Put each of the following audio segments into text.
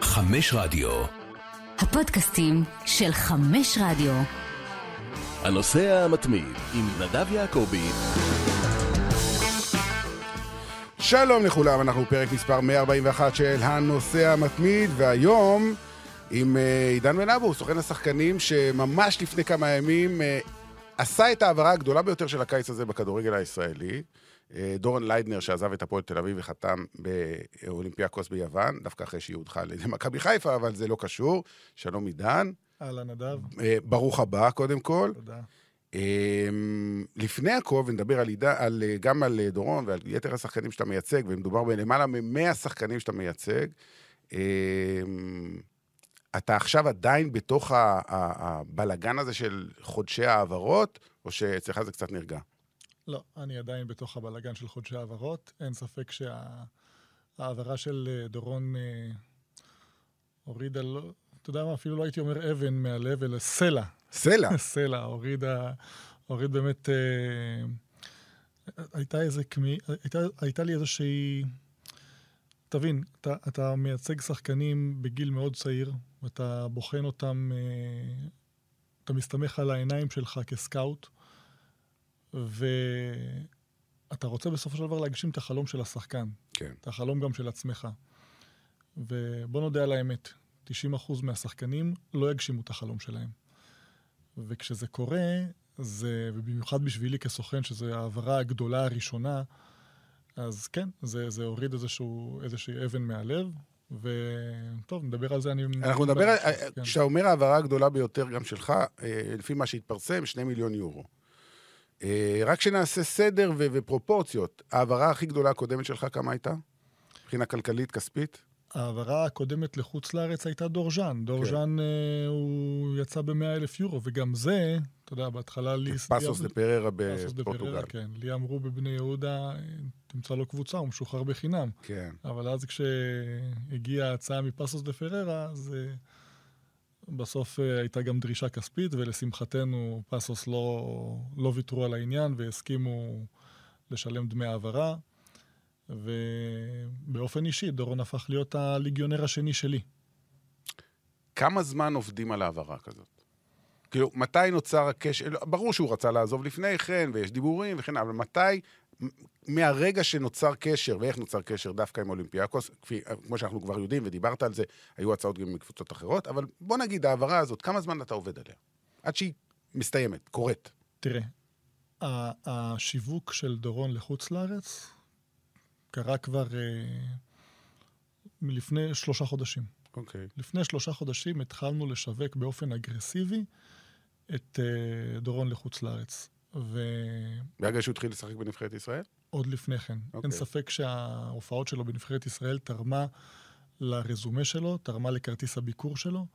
חמש רדיו. הפודקאסטים של חמש רדיו. הנוסע המתמיד עם נדב יעקבי. שלום לכולם, אנחנו פרק מספר 141 של הנוסע המתמיד, והיום עם אה, עידן בן אבו, סוכן השחקנים, שממש לפני כמה ימים אה, עשה את ההעברה הגדולה ביותר של הקיץ הזה בכדורגל הישראלי. אה, דורון ליידנר, שעזב את הפועל תל אביב וחתם באולימפיאקוס ביוון, דווקא אחרי שהיא הודחה על ידי מכבי חיפה, אבל זה לא קשור. שלום עידן. אהלן, נדב. ברוך הבא, קודם כל. תודה. לפני הכל, ונדבר על, על, גם על דורון ועל יתר השחקנים שאתה מייצג, ומדובר בלמעלה מ-100 שחקנים שאתה מייצג, אתה עכשיו עדיין בתוך הבלגן הזה של חודשי העברות, או שאצלך זה קצת נרגע? לא, אני עדיין בתוך הבלגן של חודשי העברות. אין ספק שההעברה של אה, דורון אה, הורידה, לא, אתה יודע מה, אפילו לא הייתי אומר אבן מהלב, אלא סלע. סלע? סלע, הורידה, הוריד באמת... אה, הייתה איזה כמי... הייתה, הייתה לי איזושהי... תבין, אתה, אתה מייצג שחקנים בגיל מאוד צעיר, ואתה בוחן אותם, אה, אתה מסתמך על העיניים שלך כסקאוט, ואתה רוצה בסופו של דבר להגשים את החלום של השחקן. כן. את החלום גם של עצמך. ובוא נודה על האמת, 90% מהשחקנים לא יגשימו את החלום שלהם. וכשזה קורה, זה, ובמיוחד בשבילי כסוכן, שזו ההעברה הגדולה הראשונה, אז כן, זה, זה הוריד איזשהו, איזושהי אבן מהלב, וטוב, נדבר על זה. אני... אנחנו נדבר. כן. כשאתה אומר ההעברה הגדולה ביותר גם שלך, אה, לפי מה שהתפרסם, שני מיליון יורו. אה, רק שנעשה סדר ו- ופרופורציות, ההעברה הכי גדולה הקודמת שלך, כמה הייתה? מבחינה כלכלית, כספית? ההעברה הקודמת לחוץ לארץ הייתה דורז'אן. דורז'אן, כן. אה, הוא יצא ב-100 אלף יורו, וגם זה, אתה יודע, בהתחלה לי... פסוס דה פררה בפורטוגל. כן, לי אמרו בבני יהודה, תמצא לו קבוצה, הוא משוחרר בחינם. כן. אבל אז כשהגיעה ההצעה מפסוס דה פררה, אז אה, בסוף אה, הייתה גם דרישה כספית, ולשמחתנו פסוס לא, לא ויתרו על העניין והסכימו לשלם דמי העברה. ובאופן אישי, דורון הפך להיות הליגיונר השני שלי. כמה זמן עובדים על העברה כזאת? כאילו, מתי נוצר הקשר? ברור שהוא רצה לעזוב לפני כן, ויש דיבורים וכן, אבל מתי, מהרגע שנוצר קשר, ואיך נוצר קשר דווקא עם אולימפיאקוס, כפי, כמו שאנחנו כבר יודעים ודיברת על זה, היו הצעות גם מקבוצות אחרות, אבל בוא נגיד, ההעברה הזאת, כמה זמן אתה עובד עליה? עד שהיא מסתיימת, קורית. תראה, השיווק של דורון לחוץ לארץ קרה כבר אה, מלפני שלושה חודשים. אוקיי. Okay. לפני שלושה חודשים התחלנו לשווק באופן אגרסיבי את אה, דורון לחוץ לארץ. ו... ברגע שהוא התחיל לשחק בנבחרת ישראל? עוד לפני כן. Okay. אין אוקיי. ספק שההופעות שלו בנבחרת ישראל תרמה לרזומה שלו, תרמה לכרטיס הביקור שלו,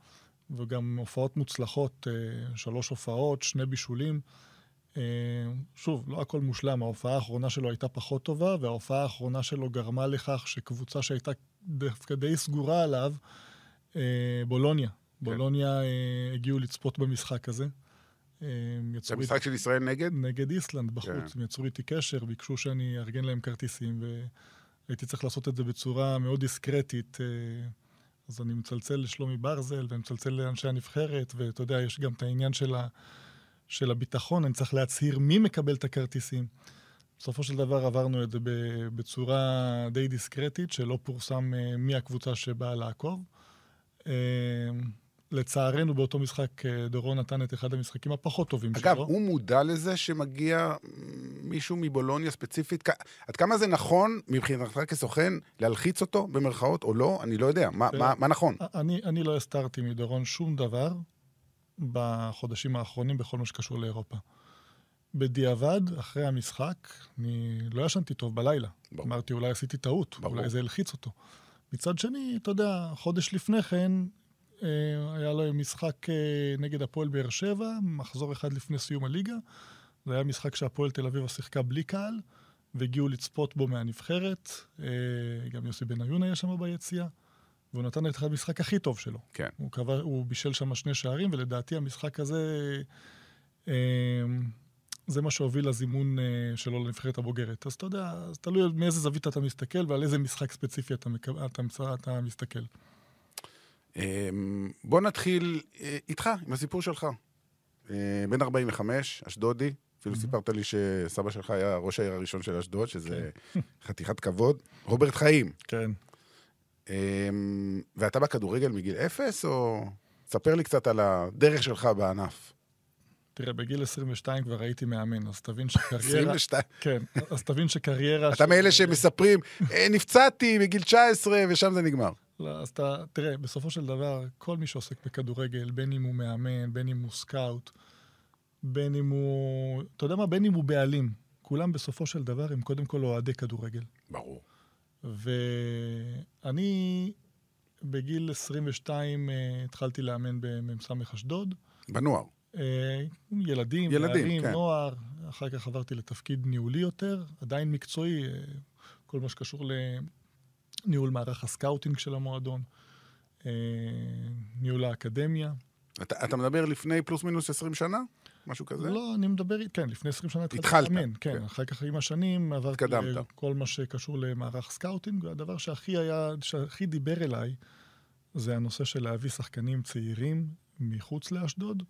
וגם הופעות מוצלחות, אה, שלוש הופעות, שני בישולים. אה, שוב, לא הכל מושלם, ההופעה האחרונה שלו הייתה פחות טובה, וההופעה האחרונה שלו גרמה לכך שקבוצה שהייתה דווקא די סגורה עליו, אה, בולוניה. כן. בולוניה אה, הגיעו לצפות במשחק הזה. זה המשחק של ישראל נגד? נגד איסלנד בחוץ. כן. הם יצרו איתי קשר, ביקשו שאני אארגן להם כרטיסים, והייתי צריך לעשות את זה בצורה מאוד דיסקרטית. אז אני מצלצל לשלומי ברזל, ואני מצלצל לאנשי הנבחרת, ואתה יודע, יש גם את העניין של ה... של הביטחון, אני צריך להצהיר מי מקבל את הכרטיסים. בסופו של דבר עברנו את זה בצורה די דיסקרטית, שלא פורסם אה, מי הקבוצה שבאה לעקוב. אה, לצערנו, באותו משחק אה, דורון נתן את אחד המשחקים הפחות טובים אגב, שלו. אגב, הוא מודע לזה שמגיע מישהו מבולוניה ספציפית? עד כמה זה נכון, מבחינתך כסוכן, להלחיץ אותו, במרכאות, או לא? אני לא יודע. מה, מה, מה נכון? אני, אני לא הסתרתי מדורון שום דבר. בחודשים האחרונים בכל מה שקשור לאירופה. בדיעבד, אחרי המשחק, אני לא ישנתי טוב בלילה. ברור. אמרתי, אולי עשיתי טעות, ברור. אולי זה הלחיץ אותו. מצד שני, אתה יודע, חודש לפני כן, אה, היה לו משחק אה, נגד הפועל באר שבע, מחזור אחד לפני סיום הליגה. זה היה משחק שהפועל תל אביב שיחקה בלי קהל, והגיעו לצפות בו מהנבחרת. אה, גם יוסי בניון היה שם ביציאה. והוא נתן את המשחק הכי טוב שלו. כן. הוא, קבע, הוא בישל שם שני שערים, ולדעתי המשחק הזה, אה, זה מה שהוביל לזימון שלו לנבחרת הבוגרת. אז אתה יודע, אז תלוי מאיזה זווית אתה מסתכל ועל איזה משחק ספציפי אתה, מק... אתה, אתה מסתכל. אמ, בוא נתחיל אה, איתך, עם הסיפור שלך. אה, בן 45, אשדודי, אפילו. סיפרת לי שסבא שלך היה ראש העיר הראשון של אשדוד, שזה כן. חתיכת כבוד. רוברט חיים. כן. אמ, ואתה בכדורגל מגיל אפס, או... ספר לי קצת על הדרך שלך בענף. תראה, בגיל 22 כבר הייתי מאמן, אז תבין שקריירה... 22? כן, אז תבין שקריירה... אתה מאלה שמספרים, אה, נפצעתי בגיל 19 ושם זה נגמר. לא, אז אתה, תראה, בסופו של דבר, כל מי שעוסק בכדורגל, בין אם הוא מאמן, בין אם הוא סקאוט, בין אם הוא... אתה יודע מה? בין אם הוא בעלים. כולם בסופו של דבר הם קודם כל אוהדי כדורגל. ברור. ואני בגיל 22 uh, אה, התחלתי לאמן במ"ס אשדוד. בנוער. Uh, ילדים, ילדים, נערים, כן. נוער. אחר כך עברתי לתפקיד ניהולי יותר, עדיין מקצועי, uh, כל מה שקשור לניהול מערך ה scouting של המועדון, uh, ניהול האקדמיה. אתה, אתה מדבר לפני פלוס מינוס 20 שנה? משהו כזה? לא, אני מדבר, כן, לפני 20 שנה התחלת לאמן. כן, כן, אחר כך עם השנים עברתי לכל מה שקשור למערך scouting, והדבר שהכי היה, שהכי דיבר אליי, זה הנושא של להביא שחקנים צעירים מחוץ לאשדוד,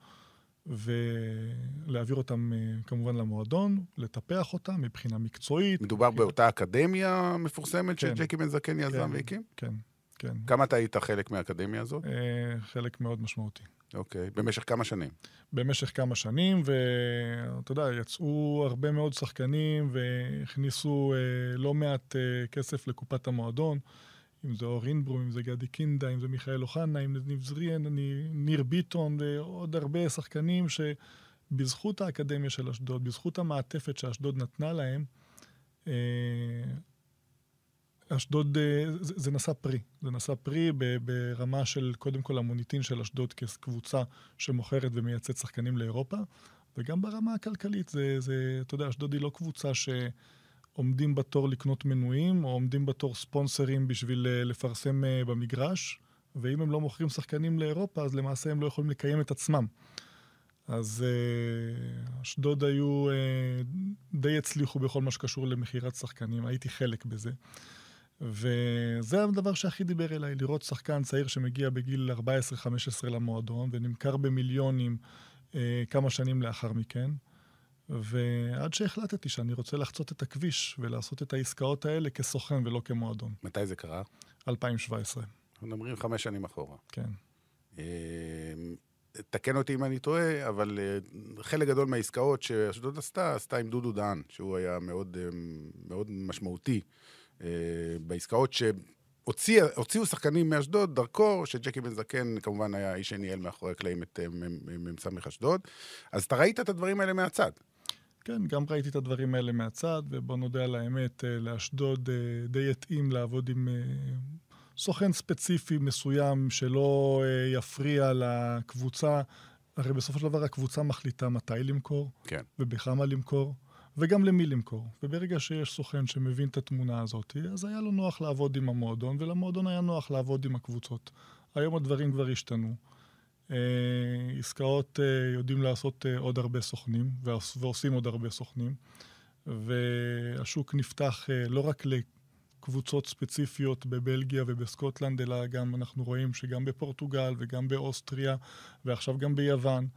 ולהעביר אותם אה, כמובן למועדון, לטפח אותם מבחינה מקצועית. מדובר כן. באותה אקדמיה מפורסמת כן. שג'קי בן זקן יזם כן, והקים? כן, כן. כמה אתה היית חלק מהאקדמיה הזאת? אה, חלק מאוד משמעותי. אוקיי, במשך כמה שנים? במשך כמה שנים, ואתה יודע, יצאו הרבה מאוד שחקנים והכניסו אה, לא מעט אה, כסף לקופת המועדון. אם זה אור אינברום, אם זה גדי קינדה, אם זה מיכאל אוחנה, אם זה ניב זריאן, ניר ביטון ועוד הרבה שחקנים שבזכות האקדמיה של אשדוד, בזכות המעטפת שאשדוד נתנה להם, אה, אשדוד, אה, זה, זה נשא פרי. זה נשא פרי ברמה של, קודם כל, המוניטין של אשדוד כקבוצה שמוכרת ומייצאת שחקנים לאירופה, וגם ברמה הכלכלית. זה, זה, אתה יודע, אשדוד היא לא קבוצה שעומדים בתור לקנות מנויים, או עומדים בתור ספונסרים בשביל אה, לפרסם אה, במגרש, ואם הם לא מוכרים שחקנים לאירופה, אז למעשה הם לא יכולים לקיים את עצמם. אז אשדוד היו, די הצליחו בכל מה שקשור למכירת שחקנים, הייתי חלק בזה. וזה הדבר שהכי דיבר אליי, לראות שחקן צעיר שמגיע בגיל 14-15 למועדון ונמכר במיליונים אה, כמה שנים לאחר מכן. ועד שהחלטתי שאני רוצה לחצות את הכביש ולעשות את העסקאות האלה כסוכן ולא כמועדון. מתי זה קרה? 2017. אנחנו מדברים חמש שנים אחורה. כן. אה, תקן אותי אם אני טועה, אבל אה, חלק גדול מהעסקאות שאשדוד עשתה, עשתה עם דודו דהן, שהוא היה מאוד, אה, מאוד משמעותי אה, בעסקאות שהוציאו שחקנים מאשדוד, דרכו, שג'קי בן זקן כמובן היה האיש שניהל מאחורי הקלעים את מ"ס אשדוד. אז אתה ראית את הדברים האלה מהצד. כן, גם ראיתי את הדברים האלה מהצד, ובוא נודה על האמת, אה, לאשדוד די התאים לעבוד עם סוכן ספציפי מסוים שלא יפריע לקבוצה. הרי בסופו של דבר הקבוצה מחליטה מתי למכור, כן. ובכמה למכור. וגם למי למכור. וברגע שיש סוכן שמבין את התמונה הזאת, אז היה לו נוח לעבוד עם המועדון, ולמועדון היה נוח לעבוד עם הקבוצות. היום הדברים כבר השתנו. אה, עסקאות אה, יודעים לעשות אה, עוד הרבה סוכנים, ועושים עוד הרבה סוכנים. והשוק נפתח לא רק לקבוצות ספציפיות בבלגיה ובסקוטלנד, אלא גם אנחנו רואים שגם בפורטוגל וגם באוסטריה, ועכשיו גם ביוון,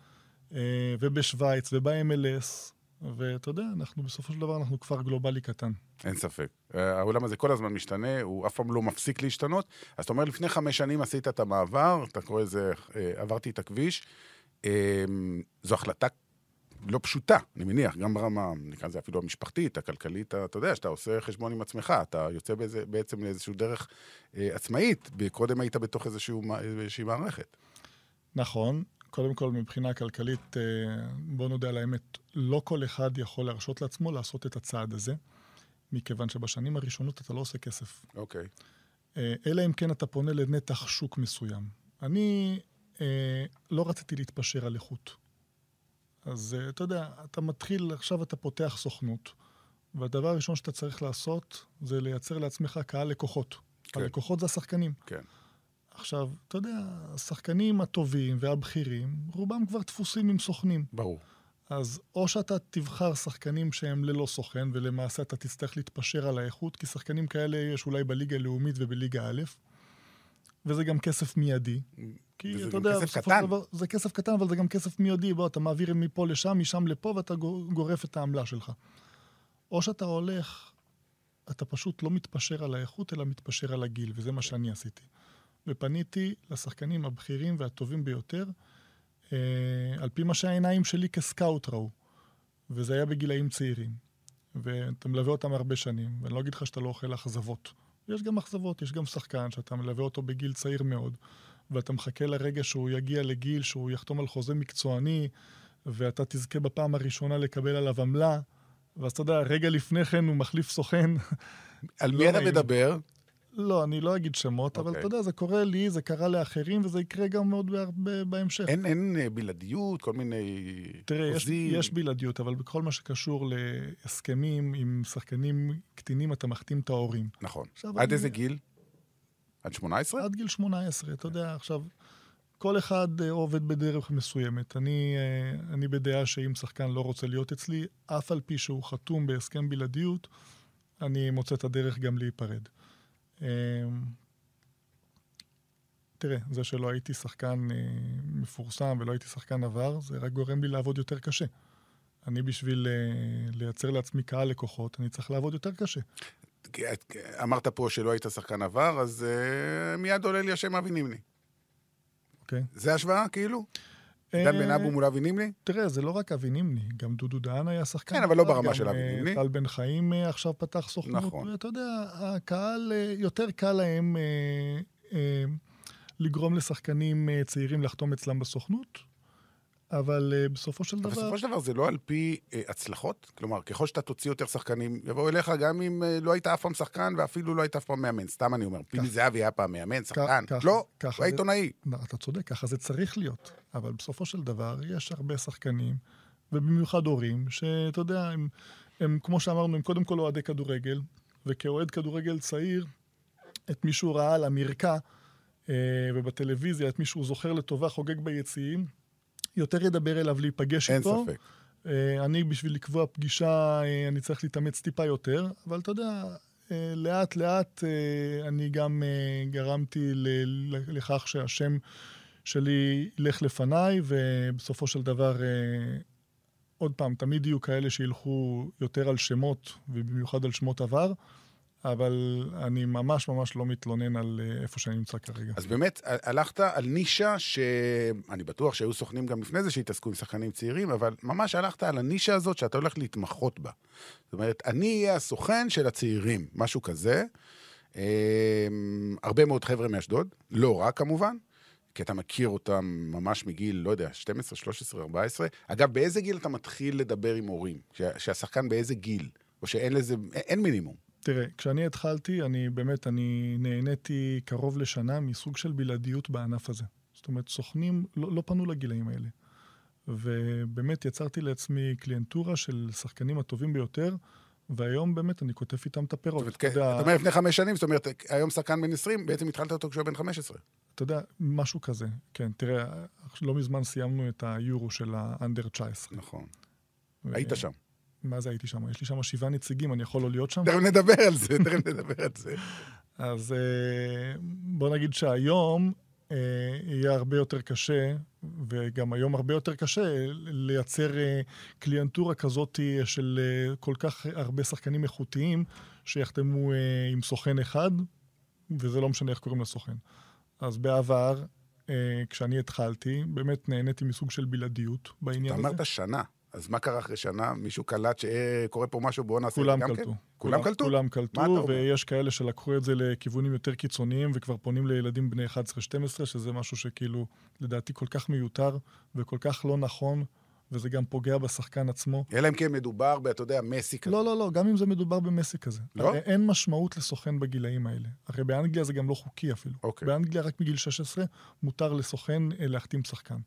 ובשוויץ וב-MLS, ואתה יודע, אנחנו בסופו של דבר, אנחנו כפר גלובלי קטן. אין ספק. העולם הזה כל הזמן משתנה, הוא אף פעם לא מפסיק להשתנות. אז אתה אומר, לפני חמש שנים עשית את המעבר, אתה קורא לזה, אה, עברתי את הכביש. אה, זו החלטה לא פשוטה, אני מניח, גם ברמה, נקרא לזה אפילו המשפחתית, הכלכלית, אתה יודע, שאתה עושה חשבון עם עצמך, אתה יוצא באיזה, בעצם לאיזושהי דרך אה, עצמאית, קודם היית בתוך איזשהו, איזושהי מערכת. נכון, קודם כל, מבחינה כלכלית, אה, בוא נודה על האמת, לא כל אחד יכול להרשות לעצמו לעשות את הצעד הזה, מכיוון שבשנים הראשונות אתה לא עושה כסף. אוקיי. Okay. אה, אלא אם כן אתה פונה לנתח שוק מסוים. אני אה, לא רציתי להתפשר על איכות. אז אה, אתה יודע, אתה מתחיל, עכשיו אתה פותח סוכנות, והדבר הראשון שאתה צריך לעשות זה לייצר לעצמך קהל לקוחות. כן. הלקוחות זה השחקנים. כן. עכשיו, אתה יודע, השחקנים הטובים והבכירים, רובם כבר דפוסים עם סוכנים. ברור. אז או שאתה תבחר שחקנים שהם ללא סוכן, ולמעשה אתה תצטרך להתפשר על האיכות, כי שחקנים כאלה יש אולי בליגה הלאומית ובליגה א', וזה גם כסף מיידי. כי אתה יודע, כסף קטן. דבר, זה כסף קטן, אבל זה גם כסף מיידי. בוא, אתה מעביר מפה לשם, משם לפה, ואתה גו- גורף את העמלה שלך. או שאתה הולך, אתה פשוט לא מתפשר על האיכות, אלא מתפשר על הגיל, וזה מה שאני עשיתי. ופניתי לשחקנים הבכירים והטובים ביותר, אה, על פי מה שהעיניים שלי כסקאוט ראו. וזה היה בגילאים צעירים. ואתה מלווה אותם הרבה שנים, ואני לא אגיד לך שאתה לא אוכל אכזבות. יש גם אכזבות, יש גם שחקן שאתה מלווה אותו בגיל צעיר מאוד, ואתה מחכה לרגע שהוא יגיע לגיל שהוא יחתום על חוזה מקצועני, ואתה תזכה בפעם הראשונה לקבל עליו עמלה, ואז אתה יודע, רגע לפני כן הוא מחליף סוכן. על לא מי אתה. מדבר? לא, אני לא אגיד שמות, אבל אוקיי. אתה יודע, זה קורה לי, זה קרה לאחרים, וזה יקרה גם עוד בהרבה- בהמשך. אין, אין אה, בלעדיות, כל מיני תראה, יש, חוזים. יש בלעדיות, אבל בכל מה שקשור להסכמים עם שחקנים קטינים, אתה מחתים את ההורים. נכון. עכשיו, עד אני- איזה גיל? עד 18? עד גיל 18, אתה יודע, עכשיו, כל אחד אה, עובד בדרך מסוימת. אני, אה, אני בדעה שאם שחקן לא רוצה להיות אצלי, אף על פי שהוא חתום בהסכם בלעדיות, אני מוצא את הדרך גם להיפרד. אה, תראה, זה שלא הייתי שחקן אה, מפורסם ולא הייתי שחקן עבר, זה רק גורם לי לעבוד יותר קשה. אני בשביל אה, לייצר לעצמי קהל לקוחות, אני צריך לעבוד יותר קשה. אמרת פה שלא היית שחקן עבר, אז uh, מיד עולה לי השם אבי נימני. אוקיי? זה השוואה, כאילו? דן בן אה, אבו מול אבי נימני? תראה, זה לא רק אבי נימני, גם דודו דהן היה שחקן. כן, אבל לא ברמה של אבי אה, נימני. טל בן חיים אה, עכשיו פתח סוכנות. נכון. ואתה יודע, הקהל, יותר קל להם לגרום לשחקנים צעירים לחתום אצלם בסוכנות, אבל אה, בסופו של דבר... בסופו של דבר זה לא על פי אה, הצלחות? כלומר, ככל שאתה תוציא יותר שחקנים, יבואו אליך גם אם אה, לא היית אף פעם שחקן ואפילו לא היית אף פעם מאמן. סתם אני אומר, פיני זהבי היה פעם מאמן, שחקן. ככה- לא, הוא היה זה- עיתונאי. לא, אתה צודק, ככה זה צריך להיות. אבל בסופו של דבר, יש הרבה שחקנים, ובמיוחד הורים, שאתה יודע, הם, הם, כמו שאמרנו, הם קודם כל אוהדי כדורגל, וכאוהד כדורגל צעיר, את מי שהוא ראה על המרקע, ובטלוויזיה, את מי שהוא זוכר לטובה חוגג ביציעים, יותר ידבר אליו להיפגש אין איתו. ספק. אה, אני, בשביל לקבוע פגישה, אה, אני צריך להתאמץ טיפה יותר, אבל אתה יודע, אה, לאט לאט אה, אני גם אה, גרמתי לכך שהשם שלי ילך לפניי, ובסופו של דבר, אה, עוד פעם, תמיד יהיו כאלה שילכו יותר על שמות, ובמיוחד על שמות עבר, אבל אני ממש ממש לא מתלונן על אה, איפה שאני נמצא כרגע. אז באמת, הלכת על נישה שאני בטוח שהיו סוכנים גם לפני זה שהתעסקו עם שחקנים צעירים, אבל ממש הלכת על הנישה הזאת שאתה הולך להתמחות בה. זאת אומרת, אני אהיה הסוכן של הצעירים, משהו כזה. אה, הרבה מאוד חבר'ה מאשדוד, לא רק כמובן, כי אתה מכיר אותם ממש מגיל, לא יודע, 12, 13, 14. אגב, באיזה גיל אתה מתחיל לדבר עם הורים? שה- שהשחקן באיזה גיל? או שאין לזה, אין מינימום. תראה, כשאני התחלתי, אני באמת, אני נהניתי קרוב לשנה מסוג של בלעדיות בענף הזה. זאת אומרת, סוכנים לא, לא פנו לגילאים האלה. ובאמת יצרתי לעצמי קליינטורה של שחקנים הטובים ביותר, והיום באמת אני קוטף איתם את הפירות. זאת אומרת, אתה יודע, אתה אומר לפני חמש שנים, זאת אומרת, היום שחקן בן 20, בעצם התחלת אותו כשהוא בן 15. אתה יודע, משהו כזה. כן, תראה, לא מזמן סיימנו את היורו של האנדר 19. נכון. היית שם. מה זה הייתי שם? יש לי שם שבעה נציגים, אני יכול לא להיות שם? תכף נדבר על זה, תכף נדבר על זה. אז אה, בוא נגיד שהיום אה, יהיה הרבה יותר קשה, וגם היום הרבה יותר קשה, לייצר אה, קליינטורה כזאת של כל כך הרבה שחקנים איכותיים, שיחתמו עם סוכן אחד, וזה לא משנה איך קוראים לסוכן. אז בעבר, כשאני התחלתי, באמת נהניתי מסוג של בלעדיות אתה בעניין הזה. אמרת שנה, אז מה קרה אחרי שנה? מישהו קלט שקורה פה משהו, בואו נעשה את זה כולם גם קלטו. כן? כולם קלטו? כולם מה אתה קלטו? ויש כאלה שלקחו את זה לכיוונים יותר קיצוניים, וכבר פונים לילדים בני 11-12, שזה משהו שכאילו, לדעתי, כל כך מיותר, וכל כך לא נכון, וזה גם פוגע בשחקן עצמו. אלא אם כן מדובר, ב- אתה יודע, מסי כזה. לא, לא, לא, גם אם זה מדובר במסי כזה. לא? הרי אין משמעות לסוכן בגילאים האלה. הרי באנגליה זה גם לא חוקי אפילו. אוקיי. באנגליה רק מגיל 16 מותר לסוכן אה, להחתים שחקן.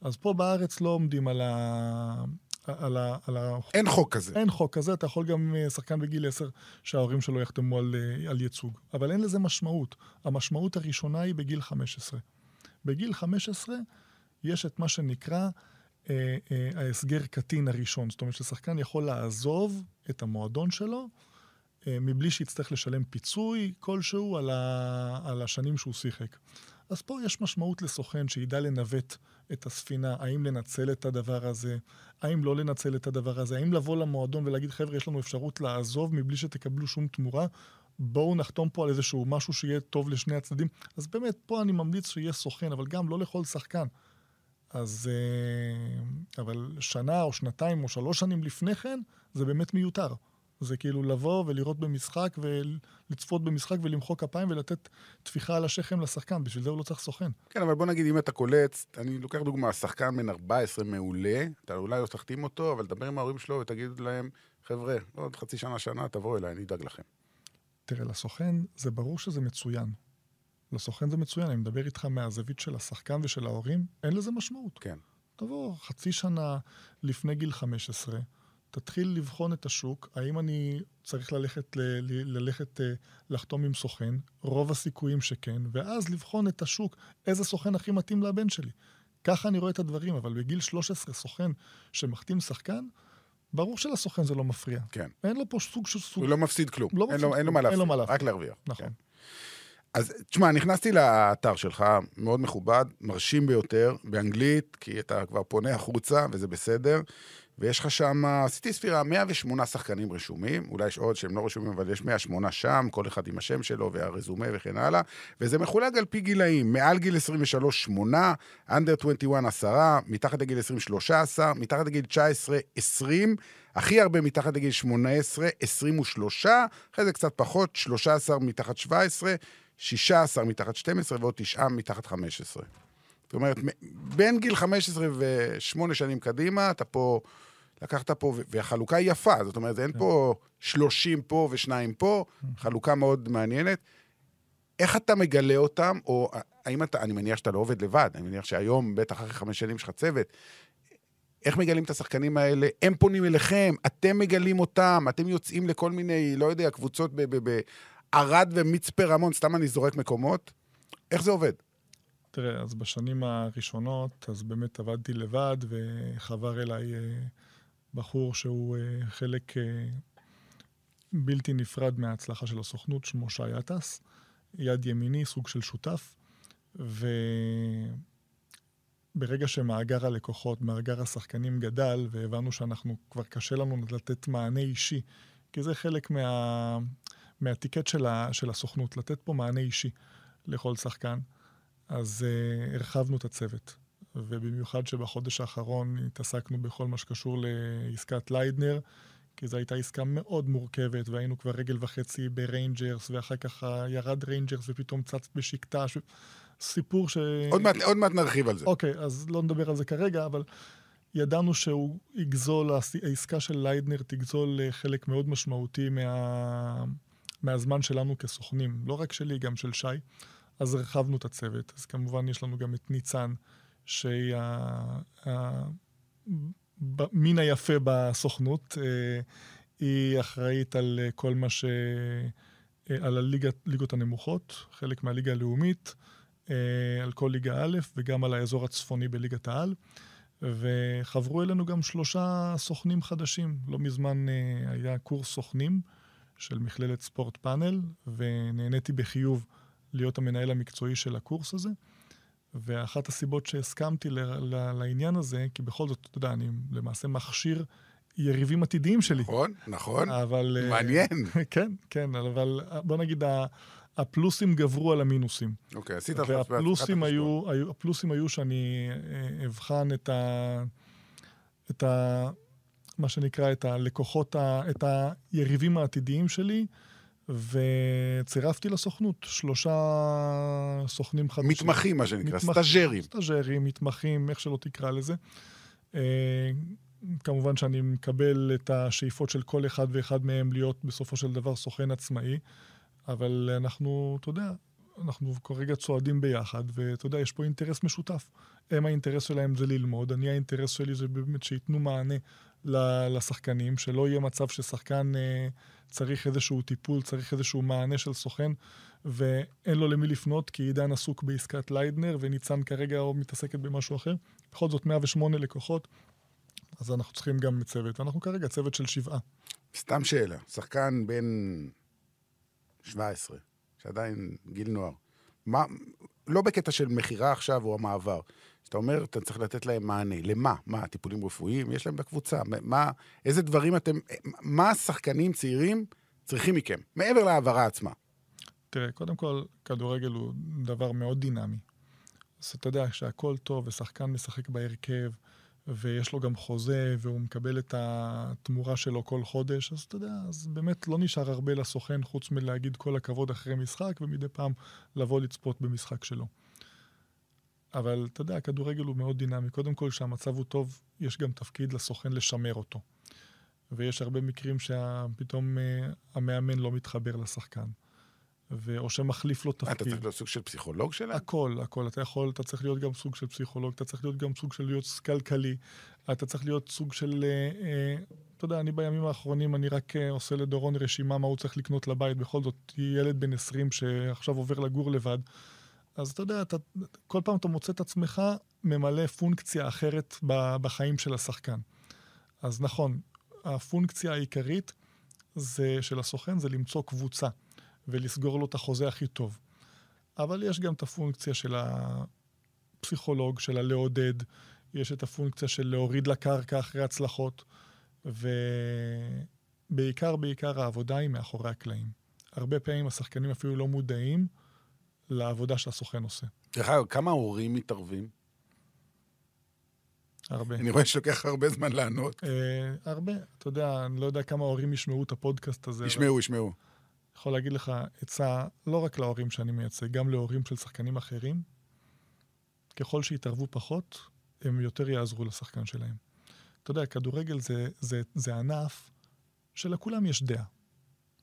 אז פה בארץ לא עומדים על ה... על ה... על ה... אין חוק כזה. אין חוק כזה, אתה יכול גם אה, שחקן בגיל 10 שההורים שלו יחתמו על, אה, על ייצוג. אבל אין לזה משמעות. המשמעות הראשונה היא בגיל 15. בגיל 15 יש את מה שנקרא אה, אה, ההסגר קטין הראשון. זאת אומרת ששחקן יכול לעזוב את המועדון שלו אה, מבלי שיצטרך לשלם פיצוי כלשהו על, ה, על השנים שהוא שיחק. אז פה יש משמעות לסוכן שידע לנווט את הספינה, האם לנצל את הדבר הזה, האם לא לנצל את הדבר הזה, האם לבוא למועדון ולהגיד, חבר'ה, יש לנו אפשרות לעזוב מבלי שתקבלו שום תמורה, בואו נחתום פה על איזשהו משהו שיהיה טוב לשני הצדדים. אז באמת, פה אני ממליץ שיהיה סוכן, אבל גם לא לכל שחקן. אז... אה, אבל שנה או שנתיים או שלוש שנים לפני כן, זה באמת מיותר. זה כאילו לבוא ולראות במשחק ולצפות במשחק ולמחוא כפיים ולתת טפיחה על השכם לשחקן, בשביל זה הוא לא צריך סוכן. כן, אבל בוא נגיד, אם אתה קולץ, אני לוקח דוגמה, שחקן בן 14 מעולה, אתה אולי לא תחתים אותו, אבל תדבר עם ההורים שלו ותגיד להם, חבר'ה, עוד חצי שנה, שנה, תבואו אליי, אני אדאג לכם. תראה, לסוכן, זה ברור שזה מצוין. לסוכן זה מצוין, אני מדבר איתך מהזווית של השחקן ושל ההורים, אין לזה משמעות. כן. תבוא חצי שנה לפני גיל 15, תתחיל לבחון את השוק, האם אני צריך ללכת, ל, ל, ללכת אה, לחתום עם סוכן, רוב הסיכויים שכן, ואז לבחון את השוק, איזה סוכן הכי מתאים לבן שלי. ככה אני רואה את הדברים, אבל בגיל 13 סוכן שמחתים שחקן, ברור שלסוכן זה לא מפריע. כן. אין לו פה סוג של סוג... הוא לא מפסיד כלום. לא אין מפסיד לו, אין לו מה אין להפסיד, לו מה להפסיד. רק להרוויח. נכון. כן. אז תשמע, נכנסתי לאתר שלך, מאוד מכובד, מרשים ביותר, באנגלית, כי אתה כבר פונה החוצה, וזה בסדר. ויש לך שם, עשיתי ספירה, 108 שחקנים רשומים, אולי יש עוד שהם לא רשומים, אבל יש 108 שם, כל אחד עם השם שלו והרזומה וכן הלאה, וזה מחולק על פי גילאים, מעל גיל 23, 8, under 21, 10, מתחת לגיל 20, 13, מתחת לגיל 19, 20, הכי הרבה מתחת לגיל 18, 23, אחרי זה קצת פחות, 13 מתחת 17, 16 מתחת 12 ועוד 9 מתחת 15. זאת אומרת, בין גיל 15 ו-8 שנים קדימה, אתה פה, לקחת פה, והחלוקה היא יפה, זאת אומרת, אין פה 30 פה ושניים פה, חלוקה מאוד מעניינת. איך אתה מגלה אותם, או האם אתה, אני מניח שאתה לא עובד לבד, אני מניח שהיום, בטח אחרי חמש שנים יש לך צוות, איך מגלים את השחקנים האלה? הם פונים אליכם, אתם מגלים אותם, אתם יוצאים לכל מיני, לא יודע, קבוצות בערד ומצפה רמון, סתם אני זורק מקומות. איך זה עובד? תראה, אז בשנים הראשונות, אז באמת עבדתי לבד, וחבר אליי אה, בחור שהוא אה, חלק אה, בלתי נפרד מההצלחה של הסוכנות, שמו שי עטס, יד ימיני, סוג של שותף, וברגע שמאגר הלקוחות, מאגר השחקנים גדל, והבנו שאנחנו, כבר קשה לנו לתת מענה אישי, כי זה חלק מה, מהטיקט של, ה, של הסוכנות, לתת פה מענה אישי לכל שחקן. אז uh, הרחבנו את הצוות. ובמיוחד שבחודש האחרון התעסקנו בכל מה שקשור לעסקת ליידנר, כי זו הייתה עסקה מאוד מורכבת, והיינו כבר רגל וחצי בריינג'רס, ואחר כך ירד ריינג'רס ופתאום צץ בשיקטאש, ש... סיפור ש... עוד מעט, עוד מעט נרחיב על זה. אוקיי, אז לא נדבר על זה כרגע, אבל ידענו שהוא יגזול, העסקה של ליידנר תגזול חלק מאוד משמעותי מה... מהזמן שלנו כסוכנים, לא רק שלי, גם של שי. אז הרחבנו את הצוות. אז כמובן יש לנו גם את ניצן, שהיא המין היפה בסוכנות. אה, היא אחראית על אה, כל מה ש... אה, על הליגות, הנמוכות, חלק מהליגה הלאומית, על כל ליגה א' וגם על האזור הצפוני בליגת העל. וחברו אלינו גם שלושה סוכנים חדשים. לא מזמן היה קורס סוכנים של מכללת ספורט פאנל, ונהניתי בחיוב להיות המנהל המקצועי של הקורס הזה. ואחת הסיבות שהסכמתי ל- ל- לעניין הזה, כי בכל זאת, אתה יודע, אני למעשה מכשיר יריבים עתידיים שלי. נכון, נכון. אבל... אה, מעניין. כן, כן, אבל בוא נגיד, הפלוסים גברו על המינוסים. אוקיי, עשית לך והפלוסים היו, היו, הפלוסים היו שאני אה, אבחן את ה... את ה... מה שנקרא, את הלקוחות, את היריבים העתידיים שלי, וצירפתי לסוכנות שלושה סוכנים חדשים. מתמחים, מה שנקרא, סטאז'רים. סטאז'רים, מתמחים, איך שלא תקרא לזה. אה, כמובן שאני מקבל את השאיפות של כל אחד ואחד מהם להיות בסופו של דבר סוכן עצמאי, אבל אנחנו, אתה יודע, אנחנו כרגע צועדים ביחד, ואתה יודע, יש פה אינטרס משותף. הם האינטרס שלהם זה ללמוד, אני האינטרס שלי זה באמת שייתנו מענה לשחקנים, שלא יהיה מצב ששחקן אה, צריך איזשהו טיפול, צריך איזשהו מענה של סוכן, ואין לו למי לפנות, כי עידן עסוק בעסקת ליידנר, וניצן כרגע מתעסקת במשהו אחר. בכל זאת 108 לקוחות, אז אנחנו צריכים גם צוות. אנחנו כרגע צוות של שבעה. סתם שאלה, שחקן בן 17, שעדיין גיל נוער, מה, לא בקטע של מכירה עכשיו או המעבר, אתה אומר, אתה צריך לתת להם מענה. למה? מה, טיפולים רפואיים? יש להם בקבוצה. מה, איזה דברים אתם... מה השחקנים צעירים צריכים מכם, מעבר להעברה עצמה? תראה, קודם כל, כדורגל הוא דבר מאוד דינמי. אז אתה יודע, שהכל טוב ושחקן משחק בהרכב, ויש לו גם חוזה, והוא מקבל את התמורה שלו כל חודש, אז אתה יודע, אז באמת לא נשאר הרבה לסוכן חוץ מלהגיד כל הכבוד אחרי משחק, ומדי פעם לבוא לצפות במשחק שלו. אבל אתה יודע, הכדורגל הוא מאוד דינמי. קודם כל, כשהמצב הוא טוב, יש גם תפקיד לסוכן לשמר אותו. ויש הרבה מקרים שפתאום uh, המאמן לא מתחבר לשחקן. ו... או שמחליף לו תפקיד. אתה צריך להיות סוג של פסיכולוג שלהם? הכל, הכל. אתה יכול, אתה צריך להיות גם סוג של פסיכולוג, אתה צריך להיות גם סוג של להיות כלכלי, אתה צריך להיות סוג של... אה, אה, אתה יודע, אני בימים האחרונים, אני רק אה, עושה לדורון רשימה מה הוא צריך לקנות לבית. בכל זאת, ילד בן 20 שעכשיו עובר לגור לבד. אז אתה יודע, אתה, כל פעם אתה מוצא את עצמך ממלא פונקציה אחרת בחיים של השחקן. אז נכון, הפונקציה העיקרית זה, של הסוכן זה למצוא קבוצה ולסגור לו את החוזה הכי טוב. אבל יש גם את הפונקציה של הפסיכולוג, של הלעודד, יש את הפונקציה של להוריד לקרקע אחרי הצלחות, ובעיקר, בעיקר העבודה היא מאחורי הקלעים. הרבה פעמים השחקנים אפילו לא מודעים לעבודה שהסוכן עושה. דרך אגב, כמה הורים מתערבים? הרבה. אני רואה שלוקח הרבה זמן לענות. אה, הרבה. אתה יודע, אני לא יודע כמה הורים ישמעו את הפודקאסט הזה. ישמעו, אבל... ישמעו. יכול להגיד לך עצה לא רק להורים שאני מייצג, גם להורים של שחקנים אחרים. ככל שיתערבו פחות, הם יותר יעזרו לשחקן שלהם. אתה יודע, כדורגל זה, זה, זה ענף שלכולם יש דעה.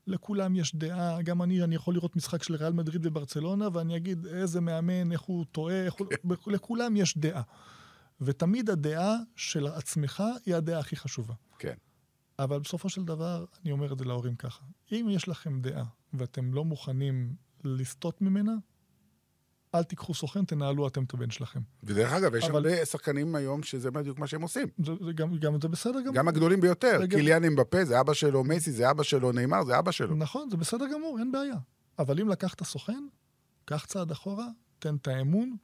לכולם יש דעה, גם אני, אני יכול לראות משחק של ריאל מדריד וברצלונה, ואני אגיד איזה מאמן, איך הוא טועה, איך הוא... לכולם יש דעה. ותמיד הדעה של עצמך היא הדעה הכי חשובה. כן. אבל בסופו של דבר, אני אומר את זה להורים ככה. אם יש לכם דעה ואתם לא מוכנים לסטות ממנה, אל תיקחו סוכן, תנהלו אתם את הבן שלכם. ודרך אגב, יש אבל... הרבה שחקנים היום שזה בדיוק מה שהם עושים. זה, זה גם, גם זה בסדר גמור. גם הגדולים ביותר. קיליאן אמבפה, זה אבא שלו, מסי, זה אבא שלו, נאמר, זה אבא שלו. נכון, זה בסדר גמור, אין בעיה. אבל אם לקחת סוכן, קח צעד אחורה, תן את האמון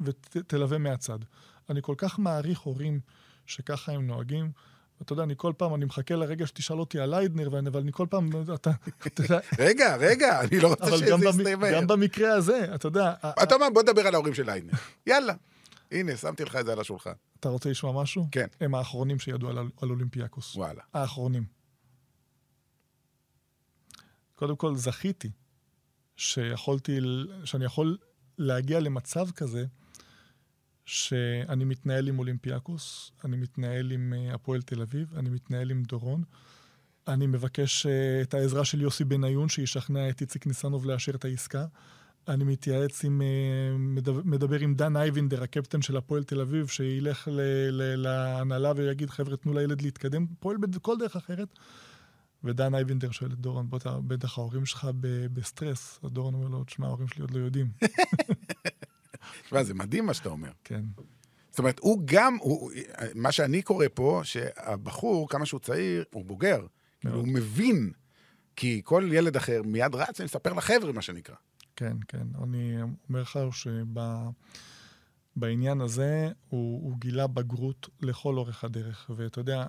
ותלווה ות, מהצד. אני כל כך מעריך הורים שככה הם נוהגים. אתה יודע, אני כל פעם, אני מחכה לרגע שתשאל אותי על ליידנר, אבל אני כל פעם, אתה... רגע, רגע, אני לא רוצה שזה יסתיים. גם במקרה הזה, אתה יודע... אתה אומר, בוא נדבר על ההורים של ליידנר. יאללה. הנה, שמתי לך את זה על השולחן. אתה רוצה לשמוע משהו? כן. הם האחרונים שידעו על, על אולימפיאקוס. וואלה. האחרונים. קודם כל, זכיתי שיכולתי, שאני יכול להגיע למצב כזה, שאני מתנהל עם אולימפיאקוס, אני מתנהל עם אה, הפועל תל אביב, אני מתנהל עם דורון. אני מבקש אה, את העזרה של יוסי בניון, שישכנע את איציק ניסנוב לאשר את העסקה. אני מתייעץ עם, אה, מדבר עם דן אייבינדר, הקפטן של הפועל תל אביב, שילך להנהלה ויגיד, חבר'ה, תנו לילד להתקדם, פועל בכל דרך אחרת. ודן אייבינדר שואל את דורון, בוא, בטח ההורים שלך בסטרס. אז דורון אומר לו, תשמע, ההורים שלי עוד לא יודעים. תשמע, זה מדהים מה שאתה אומר. כן. זאת אומרת, הוא גם, הוא, מה שאני קורא פה, שהבחור, כמה שהוא צעיר, הוא בוגר. כאילו, הוא מבין, כי כל ילד אחר מיד רץ ומספר לחבר'ה, מה שנקרא. כן, כן. אני אומר לך שבעניין הזה הוא, הוא גילה בגרות לכל אורך הדרך. ואתה יודע,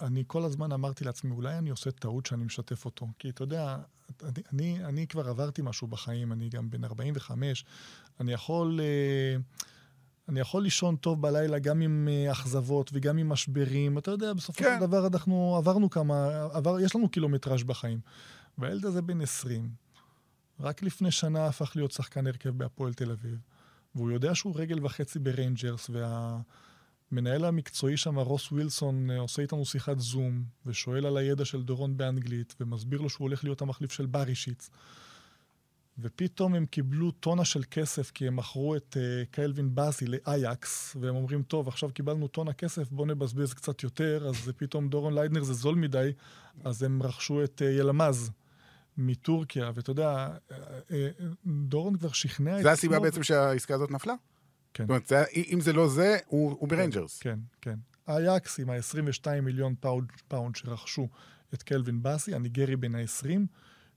אני כל הזמן אמרתי לעצמי, אולי אני עושה טעות שאני משתף אותו. כי אתה יודע, אני, אני, אני כבר עברתי משהו בחיים, אני גם בן 45, אני יכול... אה, אני יכול לישון טוב בלילה גם עם אה, אכזבות וגם עם משברים. אתה יודע, בסופו כן. של דבר אנחנו עברנו כמה, עבר, יש לנו קילומטראז' בחיים. והילד הזה בן 20, רק לפני שנה הפך להיות שחקן הרכב בהפועל תל אביב, והוא יודע שהוא רגל וחצי בריינג'רס, וה... המנהל המקצועי שם, רוס ווילסון, אה, עושה איתנו שיחת זום, ושואל על הידע של דורון באנגלית, ומסביר לו שהוא הולך להיות המחליף של ברישיץ. ופתאום הם קיבלו טונה של כסף, כי הם מכרו את uh, קלווין באזי לאייקס, והם אומרים, טוב, עכשיו קיבלנו טונה כסף, בואו נבזבז קצת יותר, אז פתאום דורון ליידנר זה זול מדי, אז הם רכשו את uh, ילמז מטורקיה, ואתה יודע, דורון כבר שכנע את... זה הסיבה בעצם שהעסקה הזאת נפלה? כן. זאת אומרת, זה, אם זה לא זה, הוא, הוא בריינג'רס. כן, כן. אייאקס עם ה-22 מיליון פאונד, פאונד שרכשו את קלווין באסי, הניגרי בן ה-20,